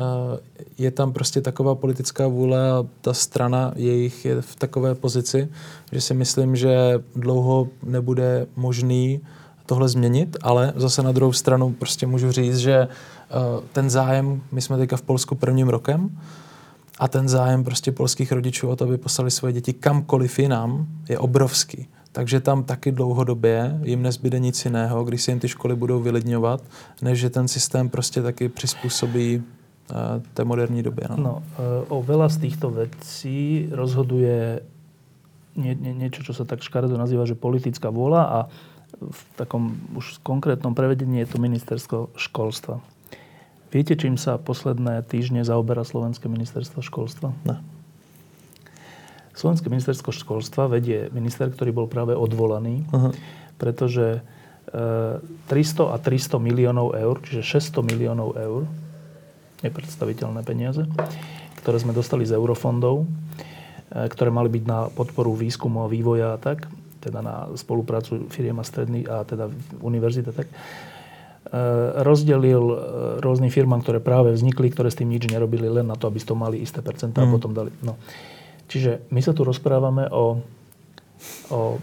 je tam prostě taková politická vůle a ta strana jejich je v takové pozici, že si myslím, že dlouho nebude možný tohle změnit, ale zase na druhou stranu prostě můžu říct, že eh, ten zájem, my jsme teďka v Polsku prvním rokem, a ten zájem prostě polských rodičů o to, aby poslali svoje děti kamkoliv jinam, je obrovský. Takže tam taky dlouhodobě jim nezbyde nic jiného, když se jim ty školy budou vylidňovat, než že ten systém prostě taky přizpůsobí uh, té moderní době. No, no uh, o veľa z týchto vecí rozhoduje nie, nie, niečo, čo sa tak škaredo nazýva, že politická vôľa a v takom už konkrétnom prevedení je to ministerstvo školstva. Viete, čím sa posledné týždne zaoberá Slovenské ministerstvo školstva? Ne. Slovenské ministerstvo školstva vedie minister, ktorý bol práve odvolaný, uh-huh. pretože e, 300 a 300 miliónov eur, čiže 600 miliónov eur, nepredstaviteľné peniaze, ktoré sme dostali z eurofondov, e, ktoré mali byť na podporu výskumu a vývoja a tak, teda na spoluprácu firiem a stredných a teda univerzita tak, e, rozdelil rôznym firmám, ktoré práve vznikli, ktoré s tým nič nerobili, len na to, aby to mali isté percentá mm. a potom dali. No. Čiže my sa tu rozprávame o, o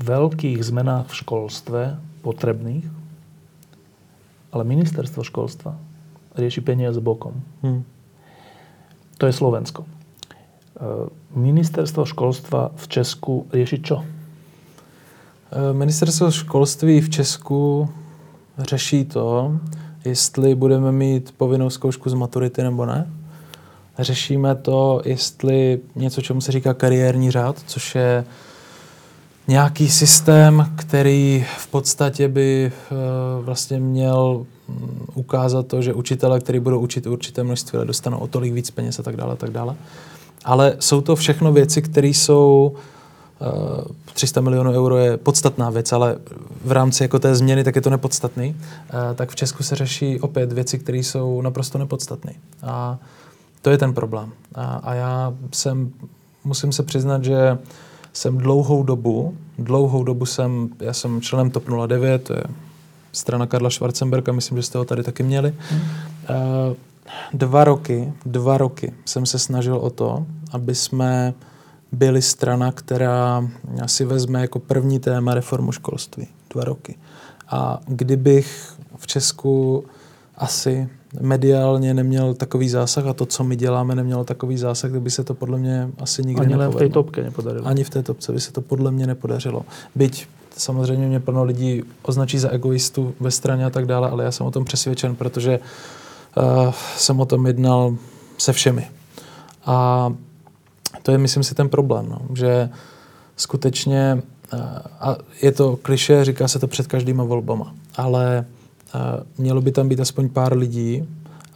veľkých zmenách v školstve potrebných, ale ministerstvo školstva rieši peniaze bokom. Hmm. To je Slovensko. Ministerstvo školstva v Česku rieši čo? Ministerstvo školství v Česku řeší to, jestli budeme mít povinnou zkoušku z maturity nebo ne. Řešíme to, jestli něco, čemu se říká kariérní řád, což je nějaký systém, který v podstatě by eh, vlastně měl mm, ukázat to, že učitele, který budou učit určité množství, dostanou o tolik víc peněz a tak dále, a tak dále. Ale jsou to všechno věci, které jsou 300 eh, milionů euro je podstatná věc, ale v rámci jako té změny tak je to nepodstatný. Eh, tak v Česku se řeší opět věci, které jsou naprosto nepodstatné. A to je ten problém. A, a já jsem, musím se přiznat, že jsem dlouhou dobu, dlouhou dobu jsem, já jsem členem TOP 09, to je strana Karla Schwarzenberga, myslím, že jste ho tady taky měli. Uh, dva roky, dva roky jsem se snažil o to, aby jsme byli strana, která si vezme jako první téma reformu školství. Dva roky. A kdybych v Česku asi mediálně neměl takový zásah a to, co my děláme, nemělo takový zásah, tak by se to podle mě asi nikdy Ani nepovedlo. v té topce nepodarilo. Ani v té topce by se to podle mě nepodařilo. Byť samozřejmě mě plno lidí označí za egoistu ve straně a tak dále, ale já jsem o tom přesvědčen, protože uh, jsem o tom jednal se všemi. A to je, myslím si, ten problém, no, že skutečně, uh, a je to kliše, říká se to před každýma volbama, ale mělo by tam být aspoň pár lidí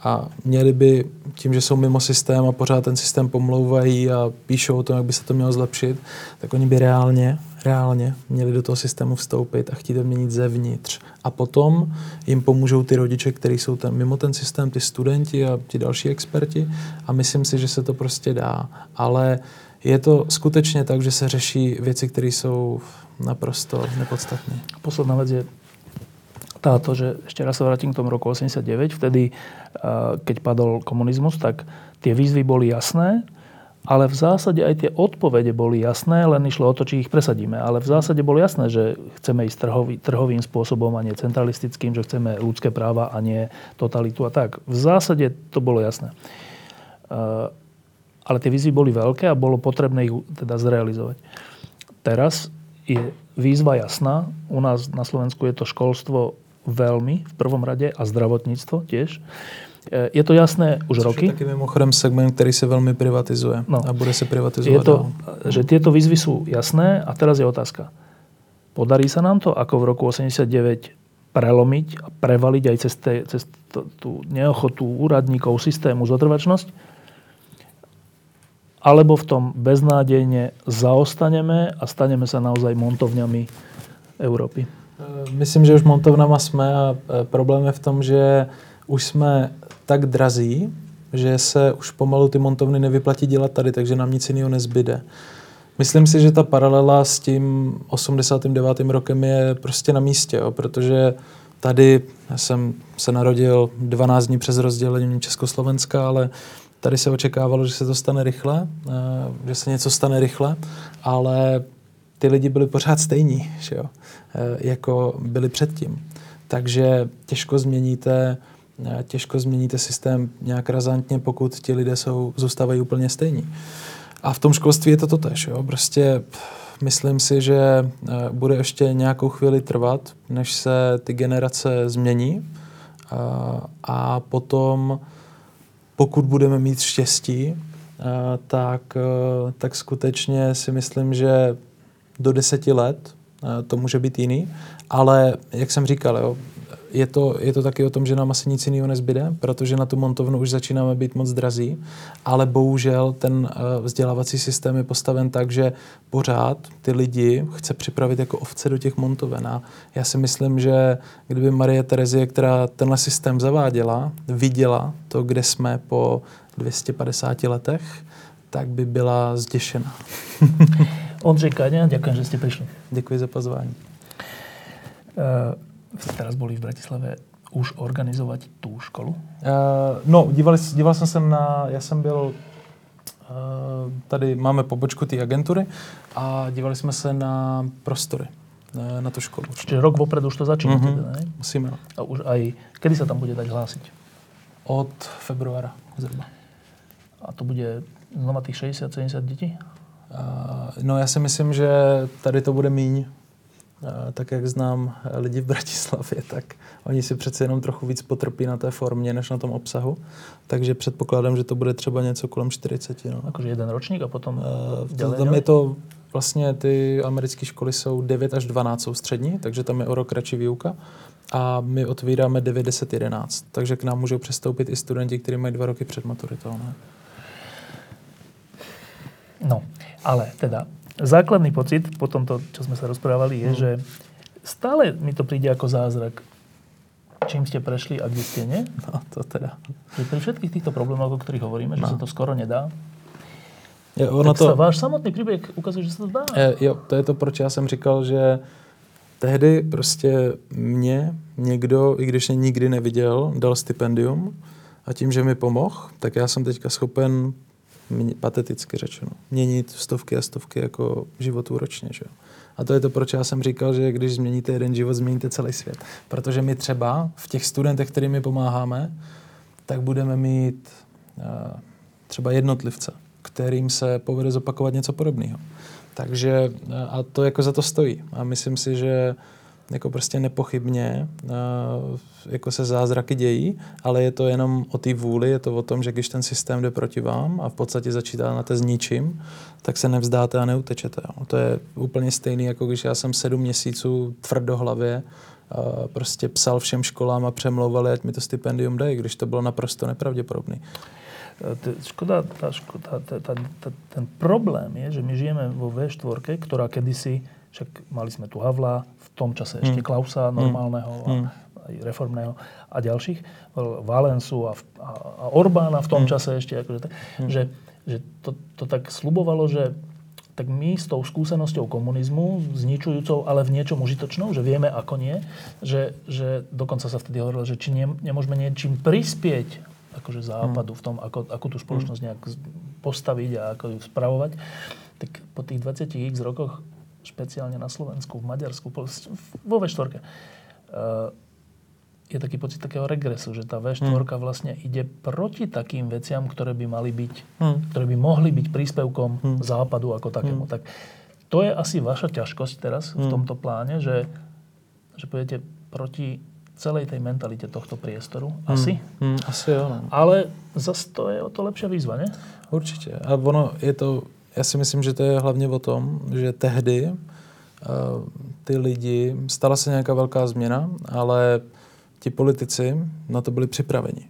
a měli by tím, že jsou mimo systém a pořád ten systém pomlouvají a píšou o tom, jak by se to mělo zlepšit, tak oni by reálně, reálně měli do toho systému vstoupit a chtít měnit zevnitř. A potom jim pomůžou ty rodiče, kteří jsou tam mimo ten systém, ty studenti a ti další experti a myslím si, že se to prostě dá. Ale je to skutečně tak, že se řeší věci, které jsou naprosto nepodstatné. Posledná věc je, táto, že ešte raz sa vrátim k tomu roku 89, vtedy, keď padol komunizmus, tak tie výzvy boli jasné, ale v zásade aj tie odpovede boli jasné, len išlo o to, či ich presadíme. Ale v zásade bolo jasné, že chceme ísť trhový, trhovým spôsobom a nie centralistickým, že chceme ľudské práva a nie totalitu a tak. V zásade to bolo jasné. Ale tie výzvy boli veľké a bolo potrebné ich teda zrealizovať. Teraz je výzva jasná. U nás na Slovensku je to školstvo veľmi v prvom rade a zdravotníctvo tiež. E, je to jasné už Což roky. je taky mimochodem segment, který se velmi privatizuje no. a bude se privatizovat. Je to, dál. že tieto výzvy sú jasné a teraz je otázka. Podarí sa nám to, ako v roku 89 prelomiť a prevaliť aj cez, te, cez to, tú neochotu úradníkov systému zotrvačnosť? Alebo v tom beznádejne zaostaneme a staneme sa naozaj montovňami Európy? Myslím, že už montovnama jsme a eh, problém je v tom, že už jsme tak drazí, že se už pomalu ty montovny nevyplatí dělat tady, takže nám nic jiného nezbyde. Myslím si, že ta paralela s tím 89. rokem je prostě na místě, jo, protože tady já jsem se narodil 12 dní přes rozdělení Československa, ale tady se očekávalo, že se to stane rychle, eh, že se něco stane rychle, ale ty lidi byli pořád stejní, že jo, e, jako byli předtím. Takže těžko změníte, e, těžko změníte systém nějak razantně, pokud ti lidé jsou, zůstávají úplně stejní. A v tom školství je to totež. Jo? Prostě myslím si, že e, bude ještě nějakou chvíli trvat, než se ty generace změní. A potom, pokud budeme mít štěstí, tak, tak skutečně si myslím, že do deseti let, eh, to může být jiný, ale jak jsem říkal, jo, je to, je to taky o tom, že nám asi nic jiného nezbyde, protože na tu montovnu už začínáme být moc drazí, ale bohužel ten uh, vzdělávací systém je postaven tak, že pořád ty lidi chce připravit jako ovce do těch montoven. A já si myslím, že kdyby Marie Terezie, která tenhle systém zaváděla, viděla to, kde jsme po 250 letech, tak by byla zděšena. Ondřej Káňa, ďakujem, že ste prišli. Děkuji za pozvání. Uh, ste teraz boli v Bratislave už organizovat tu školu? Uh, no, díval, díval jsem se na, já jsem byl, uh, tady máme pobočku té agentury a dívali jsme se na prostory na tu školu. Čiže rok vopred už to začíná mm-hmm. teda, ne? Musíme. A už aj, kedy se tam bude dať hlásit? Od februára zhruba. A to bude znova tých 60-70 dětí? No já si myslím, že tady to bude míň. Tak jak znám lidi v Bratislavě, tak oni si přece jenom trochu víc potrpí na té formě, než na tom obsahu. Takže předpokládám, že to bude třeba něco kolem 40. No. Jakože jeden ročník a potom uh, Tam je to vlastně ty americké školy jsou 9 až 12 jsou střední, takže tam je o rok kratší výuka. A my otvíráme 9, 10, 11. Takže k nám můžou přestoupit i studenti, kteří mají dva roky před maturitou. Ne? No, ale teda základný pocit po tomto, čo sme sa rozprávali, je, hmm. že stále mi to príde ako zázrak, čím ste prešli a kde ste, nie? No, to teda. Že pri všetkých týchto problémoch, o ktorých hovoríme, no. že sa to skoro nedá, je, ono tak to... váš samotný příběh ukazuje, že se to dá. Je, jo, to je to, proč já jsem říkal, že tehdy prostě mě někdo, i když mě nikdy neviděl, dal stipendium a tím, že mi pomohl, tak já jsem teďka schopen pateticky řečeno, měnit stovky a stovky jako životů ročně. Že? A to je to, proč já jsem říkal, že když změníte jeden život, změníte celý svět. Protože my třeba v těch studentech, kterými pomáháme, tak budeme mít uh, třeba jednotlivce, kterým se povede zopakovat něco podobného. Takže uh, a to jako za to stojí. A myslím si, že jako prostě nepochybně uh, jako se zázraky dějí, ale je to jenom o té vůli, je to o tom, že když ten systém jde proti vám a v podstatě začínáte s ničím, tak se nevzdáte a neutečete. Jo. To je úplně stejný, jako když já jsem sedm měsíců tvrdohlavě uh, prostě psal všem školám a přemlouvali, ať mi to stipendium dají, když to bylo naprosto nepravděpodobné. Škoda, tá, škoda tá, tá, tá, ten problém je, že my žijeme vo V4, ktorá kedysi, však mali sme tu Havla, tom čase ešte hmm. Klausa normálneho a hmm. reformného a ďalších, Valensu a, a, a Orbána v tom čase ešte, akože tak, že, že to, to tak slubovalo, že tak my s tou skúsenosťou komunizmu, zničujúcou, ale v niečom užitočnou, že vieme ako nie, že, že dokonca sa vtedy hovorilo, že či ne, nemôžeme niečím prispieť akože západu v tom, ako, ako tú spoločnosť nejak postaviť a ako ju spravovať, tak po tých 20 x rokoch, špeciálne na Slovensku, v Maďarsku, vo V4, uh, je taký pocit takého regresu, že tá V4 hmm. vlastne ide proti takým veciam, ktoré by mali byť, hmm. ktoré by mohli byť príspevkom hmm. západu ako takému. Hmm. Tak to je asi vaša ťažkosť teraz hmm. v tomto pláne, že, že pôjdete proti celej tej mentalite tohto priestoru. Hmm. Asi? Hmm. Hmm. Asi jo. No. Ale zase to je o to lepšia výzva, ne? Určitě. A ono je to, já si myslím, že to je hlavně o tom, že tehdy uh, ty lidi, stala se nějaká velká změna, ale ti politici na to byli připraveni.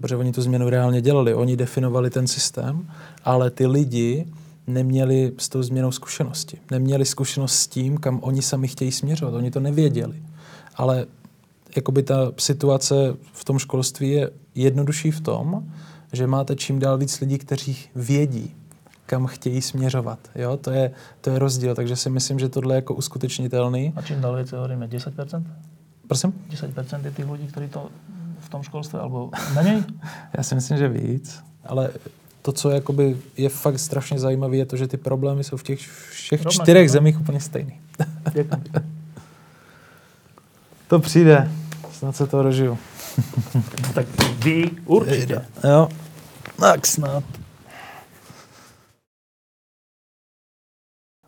Protože oni tu změnu reálně dělali, oni definovali ten systém, ale ty lidi neměli s tou změnou zkušenosti. Neměli zkušenost s tím, kam oni sami chtějí směřovat. Oni to nevěděli. Ale jakoby ta situace v tom školství je jednodušší v tom, že máte čím dál víc lidí, kteří vědí, kam chtějí směřovat. Jo? To, je, to je rozdíl, takže si myslím, že tohle je jako uskutečnitelný. A čím dál víc hovoríme? 10%? Prosím? 10% je těch lidí, kteří to v tom školství, alebo méně? Já si myslím, že víc, ale to, co jakoby je fakt strašně zajímavé, je to, že ty problémy jsou v těch všech Rovnak, čtyřech no. zemích úplně stejný. to přijde. Snad se to dožiju. tak vy určitě. Jo. Tak snad.